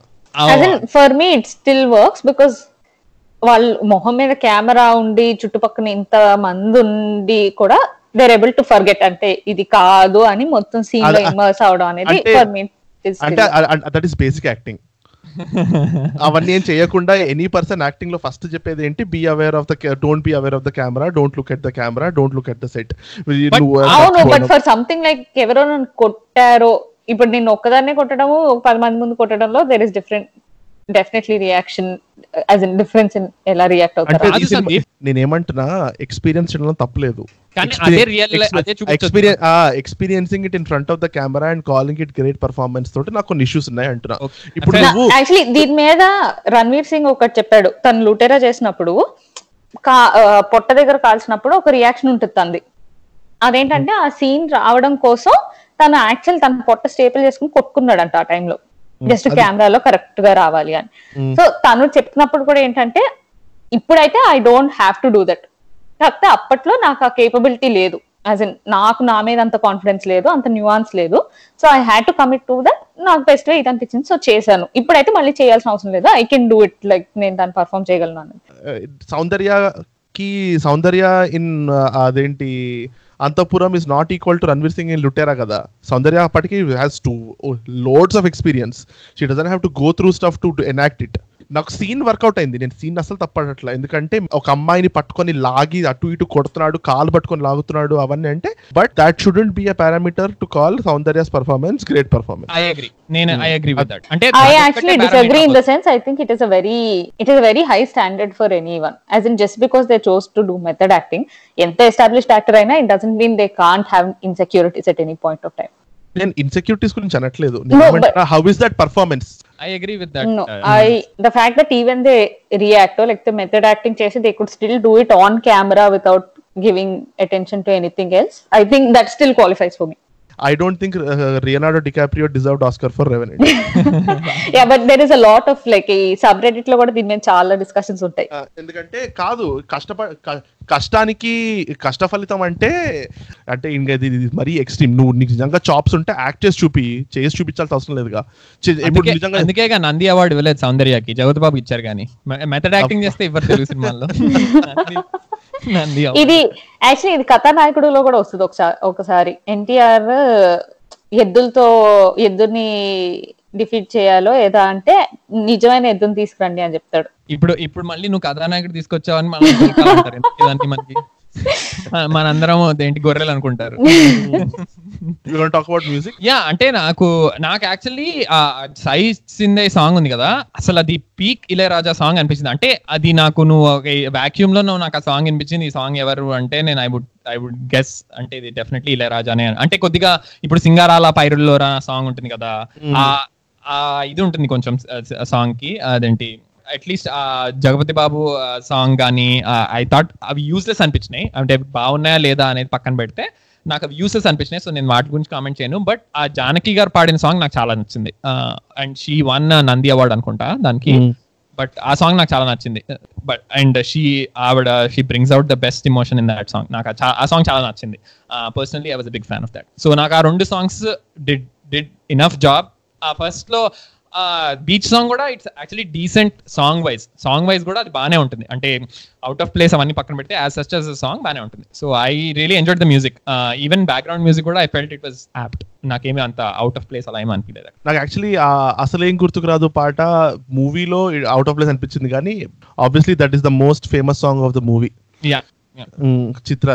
For me it still works because వాళ్ళు మొహం మీద కెమెరా ఉండి చుట్టుపక్కల ఇంత మంది ఉండి కూడా దేర్ ఏబుల్ టు ఫర్గెట్ అంటే ఇది కాదు అని మొత్తం సీన్లో ఇమర్స్ అవడం అనేది ఫర్ మీ అంటే దట్ ఈస్ బేసిక్ యాక్టింగ్ అవన్నీ ఏం చేయకుండా ఎనీ పర్సన్ యాక్టింగ్లో ఫస్ట్ చెప్పేది ఏంటి? Be aware of the don't be aware of the camera don't look at the camera don't look at the set అవును బట్ ఫర్ సంథింగ్ లైక్ ఎవరో కొట్టారో ఇప్పుడు నేను ఒక్కదాన్నే కొట్టడము పది మంది ముందు కొట్టడంలో there is different definitely reaction as in difference in ఎలా రియాక్ట్ అంటే అవుతారు సందీప్. నేనేమంటున్నా ఎక్స్పీరియన్స్ తప్పలేదు కానీ అదే రియల్ అదే చూపించొచ్చు. Experiencing it in front of the camera and calling it great performance తోటి నాకు కొన్ని ఇష్యూస్ ఉన్నాయి అంటున్నా. ఇప్పుడు యాక్చువల్లీ దీని మీద రణ్వీర్ సింగ్ ఒకటి చెప్పాడు తను లూటెరా చేసినప్పుడు పొట్ట దగ్గర కాల్చినప్పుడు ఒక రియాక్షన్ ఉంటుంది తంది అదేంటంటే ఆ సీన్ రావడం కోసం తను యాక్చువల్ తన పొట్ట స్టేపుల్ చేసుకుని కొట్టుకున్నాడంట ఆ టైంలో జస్ట్ కెమెరాలో కరెక్ట్గా రావాలి అని. Mm. సో తను చెప్పినప్పుడు కూడా ఏంటంటే ఇప్పుడైతే I don't have to do that కాకపోతే అప్పట్లో నాకు ఆ కేపబిలిటీ లేదు. యాజ్ ఇన్ నాకు నా మీద అంత కాన్ఫిడెన్స్ లేదు అంత న్యూఆన్స్ లేదు. So I had to commit to that నాకు బెస్ట్ వే ఇది అనిపించింది సో చేశాను. ఇప్పుడైతే మళ్ళీ చేయాల్సిన అవసరం లేదు. I can do it like నేను దాన్ని పర్ఫామ్ చేయగలను అని సౌందర్యకి సౌందర్య ఇన్ అదేంటి Anthapuram is not equal to Ranveer Singh in Lootera కదా సౌందర్య అప్పటికి has to loads of experience she doesn't have to go through stuff to enact it నాకు సీన్ వర్కౌట్ అయింది. నేను సీన్ అసలు తప్పట్ల ఎందుకంటే ఒక అమ్మాయిని పట్టుకొని లాగి అటు ఇటు కొడుతున్నాడు కాలు పట్టుకొని లాగుతున్నాడు అవన్నీ అంటే but that shouldn't be a to call Soundarya's performance great performance I agree నేను for anyone as in just ఎంత అయినా పాయింట్ ఆఫ్ టైం నేను ఇన్సెక్యూరిటీస్ గురించి అనట్లేదు. How is that performance I agree with that. No, uh, I mm. the fact that even they react or like the method acting they could still do it on camera without giving attention to anything else. I think that still qualifies for me. I don't think Leonardo DiCaprio deserved Oscar for Revenant yeah, but there is a lot of like ఈ subreddit లో కూడా దీని మీద చాలా డిస్కషన్స్ ఉంటాయి. ఎందుకంటే కాదు కష్టప క- కష్టానికి కష్ట ఫలితం అంటే అంటే ఇంకా ఇది మరీ ఎక్స్ట్రీమ్ నువ్వు నీకు నిజంగా చాప్స్ ఉంటే యాక్ట్ చేసి చూపి చేసి చూపించాల్సిన అవసరం లేదుగా. ఇప్పుడు నిజంగా అందుకే నంది అవార్డు ఇవ్వలేదు సౌందర్యకి. జగత్ బాబు ఇచ్చారు కానీ. మెథడ్ యాక్టింగ్ చేస్తే ఇవ్వరు తెలుగు సినిమాల్లో. *laughs* ఇది యాక్చువల్లీ ఇది కథానాయకుడులో కూడా వస్తుంది ఒకసారి ఒకసారి. ఎన్టీఆర్ ఎద్దులతో ఎద్దుని డిఫీట్ చేయాలో ఏదా అంటే నిజమైన ఎద్దుని తీసుకురండి అని చెప్తాడు. ఇప్పుడు ఇప్పుడు మళ్ళీ నువ్వు కథానాయకుడు తీసుకొచ్చావని మనం *laughs* మనకి? మనందరం ఏంటి గొర్రెలు అనుకుంటారు. టాక్ అబౌట్ మ్యూజిక్ యా అంటే నాకు నాకు యాక్చువల్లీ సై సిందే సాంగ్ ఉంది కదా అసలు అది పీక్ ఇళయరాజా సాంగ్ అనిపించింది. అంటే అది నాకు నువ్వు వాక్యూమ్లో నువ్వు నాకు ఆ సాంగ్ అనిపించింది ఈ సాంగ్ ఎవరు అంటే నేను I would I would guess అంటే ఇది డెఫినెట్లీ ఇళయరాజానే అంటే కొద్దిగా ఇప్పుడు సింగారాల పైరుల్లోరా సాంగ్ ఉంటుంది కదా ఆ ఆ ఇది ఉంటుంది కొంచెం సాంగ్కి అదేంటి అట్లీస్ట్ ఆ జగపతి బాబు సాంగ్ కానీ ఐ థాట్ అవి యూస్లెస్ అనిపించినాయి. అంటే బాగున్నాయా లేదా అనేది పక్కన పెడితే నాకు అవి యూస్లెస్ అనిపించినాయి. సో నేను వాటి గురించి కామెంట్ చేయను. బట్ ఆ జానకి గారు పాడిన సాంగ్ నాకు చాలా నచ్చింది. And she won Nandi award అనుకుంటా దానికి. బట్ ఆ సాంగ్ నాకు చాలా నచ్చింది. బట్ అండ్ షీ ఆవిడ she brings out the best emotion in that song నాకు ఆ సాంగ్ చాలా నచ్చింది. Personally I was big fan of that so నాకు ఆ రెండు songs did did enough job ఆ ఫస్ట్లో బీచ్ సాంగ్ కూడా it's actually decent song wise song wise కూడా అది బాగానే ఉంటుంది. అంటే అవుట్ ఆఫ్ ప్లేస్ అవన్నీ పక్కన పెడితే యాజ్ సచ్ అస్ సాంగ్ బాగానే ఉంటుంది. So I really enjoyed the music even background music కూడా I felt it was apt నాకేమీ అంత అవుట్ ఆఫ్ ప్లేస్ అలా ఏమీ అనిపించలేదు. నాకు యాక్చువల్లీ అసలేం గుర్తుకు రాదు పాట మూవీలో అవుట్ ఆఫ్ ప్లేస్ అనిపించింది కానీ obviously that is the most famous song of the movie yeah Chitra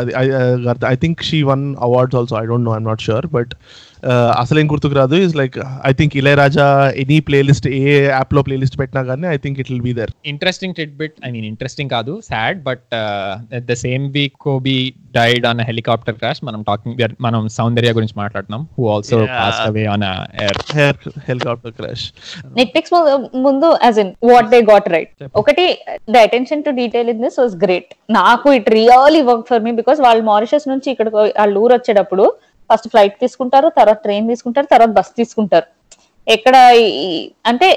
I think she won awards also I don't know I'm not sure but అసలేం గుర్తుకు రాదు. Is like I think Ilaiyaraaja any playlist ఏ యాప్లో ప్లేలిస్ట్ పెట్టినా కానీ I think it will be the interesting tit bit I mean interesting కాదు sad but the same week Kobe died on helicopter crash మనం టాకింగ్ మనం సౌందర్య గురించి మాట్లాడుతున్నాం. Who also Yeah. Pass away on air hair helicopter crash Netflix ముందు as in what they got right ఒకటి the attention to detail in this was great నాకు it really work for me because వాళ్ళు మారిషస్ నుంచి ఇక్కడ వాళ్ళు ఊరు వచ్చేటప్పుడు ఫస్ట్ ఫ్లైట్ తీసుకుంటారు తర్వాత ట్రైన్ తీసుకుంటారు తర్వాత బస్ తీసుకుంటారు. ఎక్కడ అంటే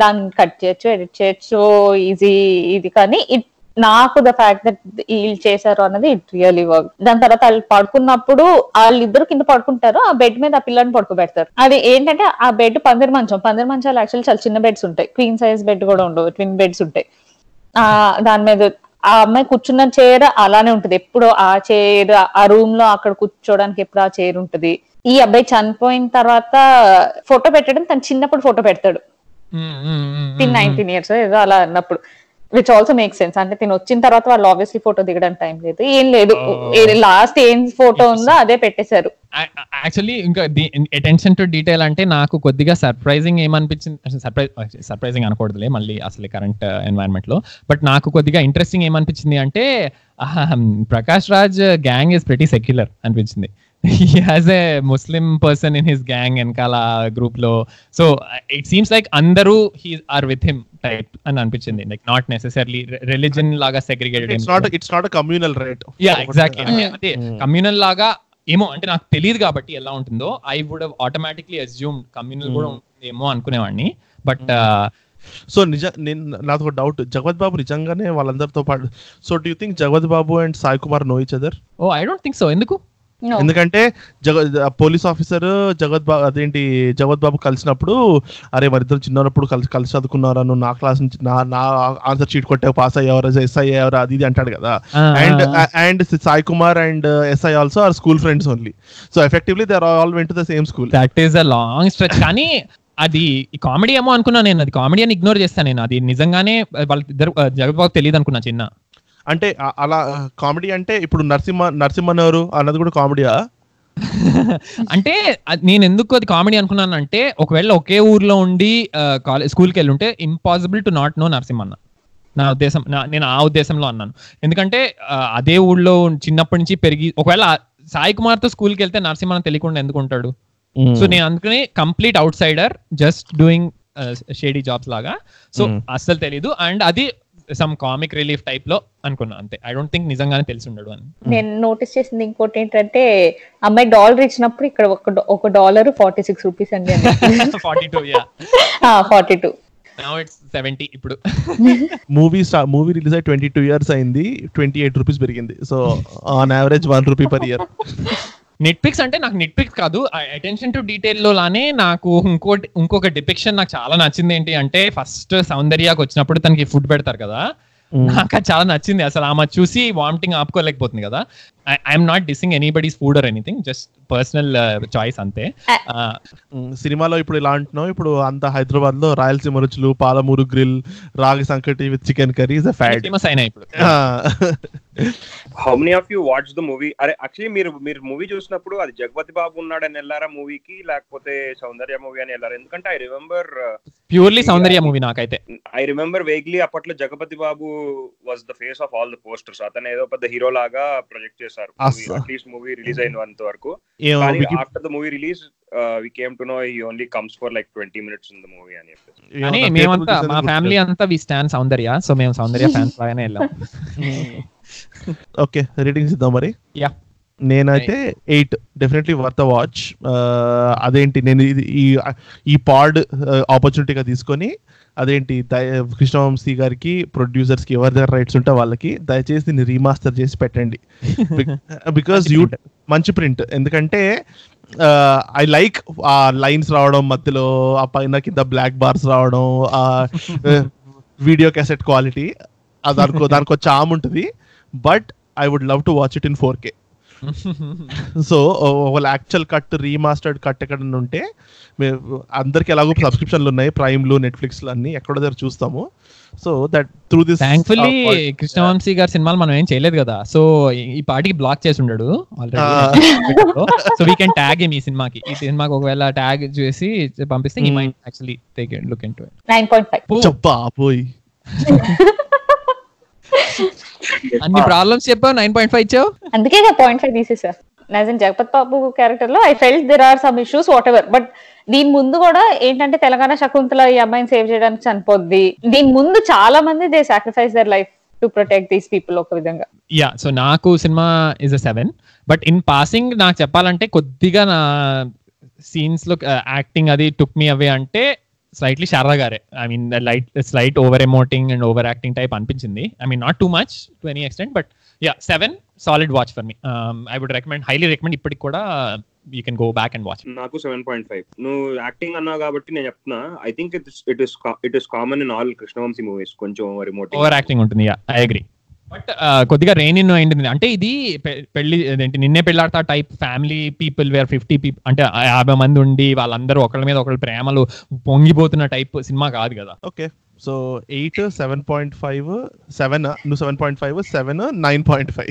దాన్ని కట్ చేయొచ్చు ఎడిట్ చేయొచ్చు ఈజీ ఇది కానీ ఇట్ నాకు ద ఫ్యాక్ట్ దట్ వీళ్ళు చేశారు అన్నది ఇట్ రియలీ వర్క్ దాని తర్వాత వాళ్ళు పడుకున్నప్పుడు వాళ్ళిద్దరు కింద పడుకుంటారు ఆ బెడ్ మీద ఆ పిల్లని పడుకోబెడతారు. అది ఏంటంటే ఆ బెడ్ పందిరి మంచం పందిరి మంచాలు యాక్చువల్లీ చాలా చిన్న బెడ్స్ ఉంటాయి. క్వీన్ సైజ్ బెడ్ కూడా ఉండవు ట్విన్ బెడ్స్ ఉంటాయి. ఆ దాని మీద ఆ అమ్మాయి కూర్చున్న చైర్ అలానే ఉంటది. ఎప్పుడు ఆ చైర్ ఆ రూమ్లో అక్కడ కూర్చోడానికి ఎప్పుడు ఆ చైర్ ఉంటది. ఈ అబ్బాయి చనిపోయిన తర్వాత ఫోటో పెట్టడం తను చిన్నప్పుడు ఫోటో పెడతాడు. నైన్టీన్ ఇయర్స్ ఏదో అలా అన్నప్పుడు. విచ్ ఆల్సో మేక్ సెన్స్ అంటే తిను వచ్చిన తర్వాత వాళ్ళు ఆబ్వియస్లీ ఫోటో దిగడానికి టైం లేదు. ఏం లేదు. Oh. లాస్ట్ ఏం ఫోటో ఉందో అదే పెట్టేశారు. యాక్చువల్లీ ఇంకా అటెన్షన్ టు డీటెయిల్ అంటే నాకు కొద్దిగా సర్ప్రైజింగ్ ఏమనిపించింది సర్ప్రైజ్ సర్ప్రైజింగ్ అనకూడదులే మళ్ళీ అసలు కరెంట్ ఎన్వైరన్మెంట్లో. బట్ నాకు కొద్దిగా ఇంట్రెస్టింగ్ ఏమనిపించింది అంటే Prakash Raj gang is pretty secular అనిపించింది. He has a Muslim person in his gang వెనకాల గ్రూప్లో. సో ఇట్ సీమ్స్ లైక్ అందరూ he are with him type అని అనిపించింది. లైక్ నాట్ నెసెసర్లీ రిలీజన్ లాగా segregated it's not it's not communal right yeah exactly అంటే అదే. కమ్యూనల్ లాగా ఏమో అంటే నాకు తెలియదు కాబట్టి ఎలా ఉంటుందో I would automatically assume communal కూడా Mm. ఉంటుందేమో అనుకునేవాడిని. బట్ సో నిజ నేను నాకు ఒక డౌట్ జగవత్ బాబు నిజంగానే వాళ్ళందరితో పాటు so do you think Jagapathi Babu and Sai Kumar know each other oh I don't think so ఎందుకు. ఎందుకంటే జగ పోలీస్ ఆఫీసర్ జగత్ బాబు అదేంటి జగత్ బాబు కలిసినప్పుడు అరే మరిద్దరు చిన్నప్పుడు కలిసి కలిసి చదువుకున్నారా నువ్వు నా క్లాస్ నుంచి నా నా ఆన్సర్ చీట్ కొట్టే పాస్ అయ్యేవారు ఎస్ఐ అయ్యేవారు అది ఇది అంటాడు కదా. And and Sai Kumar and SI also are school friends only. So effectively they are all went the same school. That is a long stretch కానీ అది కామెడీ ఏమో అనుకున్నా నేను అది కామెడీ అని ఇగ్నోర్ చేస్తాను నేను. అది నిజంగానే వాళ్ళ ఇద్దరు జగబాబు తెలియదు అనుకున్నా చిన్న. అంటే అలా కామెడీ అంటే ఇప్పుడు నరసింహ నరసింహన్ ఎవరు అన్నది కూడా కామెడీయా? *laughs* అంటే నేను ఎందుకు అది కామెడీ అనుకున్నాను అంటే ఒకవేళ ఒకే ఊర్లో ఉండి కాలేజ్ స్కూల్కి వెళ్ళి ఉంటే impossible to not know Narasimhanna. నా ఉద్దేశం నేను ఆ ఉద్దేశంలో అన్నాను. ఎందుకంటే అదే ఊళ్ళో చిన్నప్పటి నుంచి పెరిగి ఒకవేళ సాయి కుమార్తో స్కూల్కి వెళ్తే నరసింహన్న తెలియకుండా ఎందుకు ఉంటాడు? సో నేను అందుకని complete outsider just doing shady jobs లాగా. సో. అస్సలు తెలీదు. అండ్ అది సమ్ కామిక్ రిలీఫ్ టైప్లో అనుకున్నా అంతే. ఐ డోంట్ థింక్ నిజంగానే తెలిసి ఉండడు అని. నేను నోటీస్ చేసింది ఇంకోటి ఏంటంటే అమ్మాయి డాలర్ ఇచ్చినప్పుడు ఇక్కడ ఒక ఒక డాలర్ ఫార్టీ సిక్స్ రూపీస్ అండి forty two yeah forty two now it's seventy ఇప్పుడు. మూవీ మూవీ రిలీజ్ అయ్యి ట్వంటీ టూ ఇయర్స్ అయింది ట్వంటీ ఎయిట్ రూపీస్ పెరిగింది. So on average one rupee per year Netflix అంటే నాకు నెట్ పిక్స్ కాదు అటెన్షన్ టు డీటెయిల్లో లానే నాకు ఇంకోటి ఇంకొక డిపిక్షన్ నాకు చాలా నచ్చింది ఏంటి అంటే ఫస్ట్ సౌందర్యాకి వచ్చినప్పుడు తనకి ఫుడ్ పెడతారు కదా. నాకు అది చాలా నచ్చింది. అసలు ఆమె చూసి వామిటింగ్ ఆపుకోలేకపోతుంది కదా. I'm not dissing anybody's food or anything just personal choice అంతే. ఆ, సినిమాలో ఇప్పుడు ఇలా అంటున్నాం ఇప్పుడు అంత హైదరాబాద్లో రాయలసీమ రుచులు Palamuru grill ragi sankati with chicken curry is a fad famous అయినా ఇప్పుడు. *laughs* How many of you watch the movie అరే యాక్చువల్లీ మీరు మీరు మూవీ చూసినప్పుడు అది జగపతి బాబు ఉన్నాడని వెళ్ళారా మూవీకి లేకపోతే సౌందర్య మూవీ అని వెళ్ళారా? ఎందుకంటే I remember purely Soundarya movie నాకైతే. ఐ రిమెంబర్ వేగ్లీ అప్పట్లో Jagapathi Babu was the face of all the posters అతను ఏదో పెద్ద హీరో లాగా ప్రొజెక్ట్ చేశారు. అట్లీస్ట్ మూవీ రిలీజ్ అయినంత వరకు. After the movie release we came to know he only comes for like twenty minutes in the movie అని చెప్పేసి. మేమంతా మా ఫ్యామిలీ అంతా వి స్టాండ్ సౌందర్య. సో మేము సౌందర్య *laughs* ఫ్యాన్స్ లాగానే వెళ్ళాం. *laughs* *laughs* ఓకే రేటింగ్స్ ఇద్దాం మరి. యా. నేనైతే ఎయిట్ డెఫినెట్లీ వర్త్ వాచ్. అదేంటి నేను ఇది ఈ ఈ పాడ్ ఆపర్చునిటీగా తీసుకొని అదేంటి కృష్ణవంశీ గారికి ప్రొడ్యూసర్స్కి ఎవరి దగ్గర రైట్స్ ఉంటే వాళ్ళకి దయచేసి దీన్ని రీమాస్టర్ చేసి పెట్టండి. *laughs* బికాస్ యూ మంచి ప్రింట్. ఎందుకంటే ఐ లైక్ ఆ లైన్స్ రావడం మధ్యలో ఆ పైన కింద బ్లాక్ బార్స్ రావడం ఆ *laughs* వీడియో క్యాసెట్ క్వాలిటీ దానికి దానికి ఒక చామ్ ఉంటుంది. But I would love to watch it in four K. *laughs* So ఒకవేళ యాక్చువల్ కట్ రీమాస్టర్డ్ కట్ ఎక్కడ ఉంటే అందరికి ఎలాగో సబ్స్క్రిప్షన్లు ఉన్నాయి ప్రైమ్లు నెట్ఫ్లిక్స్ అన్ని ఎక్కడ దగ్గర చూస్తాము. So that through this thankfully Krishna Vamsi గారి సినిమాలు మనం ఏం చేయలేదు కదా. సో ఈ పాటికి బ్లాక్ చేసి ఉండడు already so we can tag ఈ సినిమాకి. ఈ సినిమాకి ఒకవేళ ట్యాగ్ చేసి పంపిస్తే ఈ. Mind actually take look into అన్ని ప్రాబ్లమ్స్ చెప్పావు నైన్ పాయింట్ ఫైవ్ ఇచ్చావు? అందుకే పాయింట్ ఫైవ్ తీసేసా. నజన్ జగపత్ బాబు క్యారెక్టర్లో I felt there are some issues whatever but దీని ముందు కూడా ఏంటంటే తెలంగాణ శకుంతల ఈ అమ్మాయిని సేవ్ చేయడానికి చనిపోద్ది. దీని ముందు చాలా మంది they sacrifice their life to protect these people ఒక విధంగా. యా సో నాకు cinema is a seven but in passing నాకు చెప్పాలంటే కొద్దిగా నా సీన్స్లో యాక్టింగ్ అది టుక్ మీ అవే అంటే స్లైట్లీ శారదా గారే. I mean light slight over emoting and over acting type అనిపించింది. I mean not too much to any extent but yeah seven solid watch for me I would recommend highly recommend ఇప్పటికి కూడా you can go back and watch నాకు సెవెన్ పాయింట్ ఫైవ్ నువ్వు యాక్టింగ్ అన్నావు కాబట్టి నేను చెప్తున్నా. I think it it is it is common in all Krishna Vamsi movies కొంచెం ఓవర్ యాక్టింగ్ ఉంటుంది ఐ అగ్రి బట్ కొద్దిగా రెయిన్ ఇన్ అయింది. అంటే ఇది పెళ్ళి అదేంటి నిన్నే Pelladata type family people where fifty people అంటే యాభై మంది ఉండి వాళ్ళందరూ ఒకళ్ళ మీద ఒకళ్ళ ప్రేమలు పొంగిపోతున్న టైప్ సినిమా కాదు కదా. Okay. So eight seven point five seven నువ్వు seven point five seven nine point five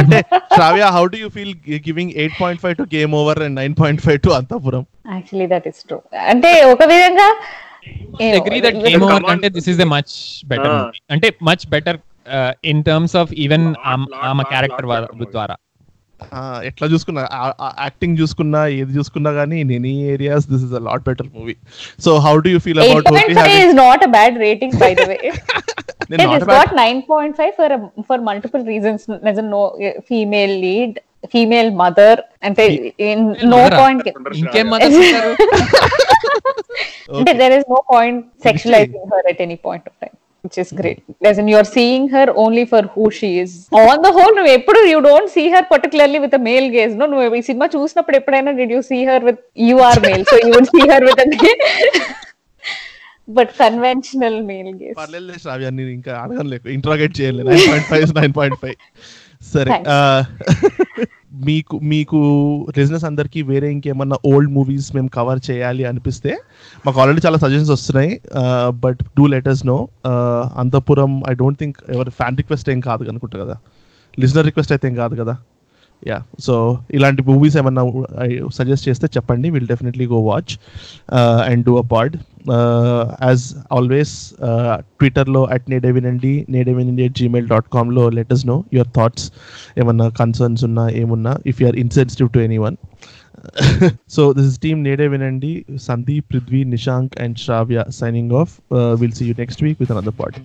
అంటే Shravya how do you feel giving eight point five to game over and nine point five to Anthapuram actually that is true అంటే ఒక విధంగా అగ్రీ దట్ గేమ్ ఓవర్. కంటే this is the much better. అంటే much better in terms of even ఆమె క్యారెక్టర్. ద్వారా ఎట్లా చూసుకున్నా యాక్టింగ్ చూసుకున్నా ఏది చూసుకున్నా కానీ in any areas this is a lot better movie so how do you feel about point five is not a bad rating by the way నేను bad- got 9.5 for a, for multiple reasons as a no female lead female mother and they, in no mother-ఆ? point ఇంకేం ఇస్తారు? Okay. there is no point sexualizing her at any point of time which is great as in you're seeing her only for who she is on the whole ఎప్పుడు you don't see her particularly with a male gaze no నువ్వు ఈ సినిమా చూసినప్పుడు ఎప్పుడైనా did you see her with you are male so you would see her with a male but conventional male gaze పర్లేదు శ్రావ్య నేను ఇంకా అడగలేకు ఇంట్రాగేట్ చేయలేదు nine point five nine point five సరే మీకు మీకు లిజినెస్ అందరికి వేరే ఇంకేమన్నా ఓల్డ్ మూవీస్ మేము కవర్ చేయాలి అనిపిస్తే మాకు ఆల్రెడీ చాలా సజెషన్స్ వస్తున్నాయి. But do let us know Anthapuram I don't think ఎవరి ఫ్యాన్ రిక్వెస్ట్ ఏం కాదు అనుకుంటా కదా. లిజనర్ రిక్వెస్ట్ అయితే ఏం కాదు కదా. యా సో ఇలాంటి మూవీస్ ఏమన్నా సజెస్ట్ చేస్తే చెప్పండి. Will definitely go watch and do a pod as always ట్విట్టర్లో at Nede Vinandi Vinandi at Gmail dot కామ్లో let us know your thoughts ఏమన్నా కన్సర్న్స్ ఉన్నా ఏమున్నా if you are insensitive to any one so this is team Nede Vinandi Sandeep Prithvi Nishank and Shravya signing off will see you next week with another pod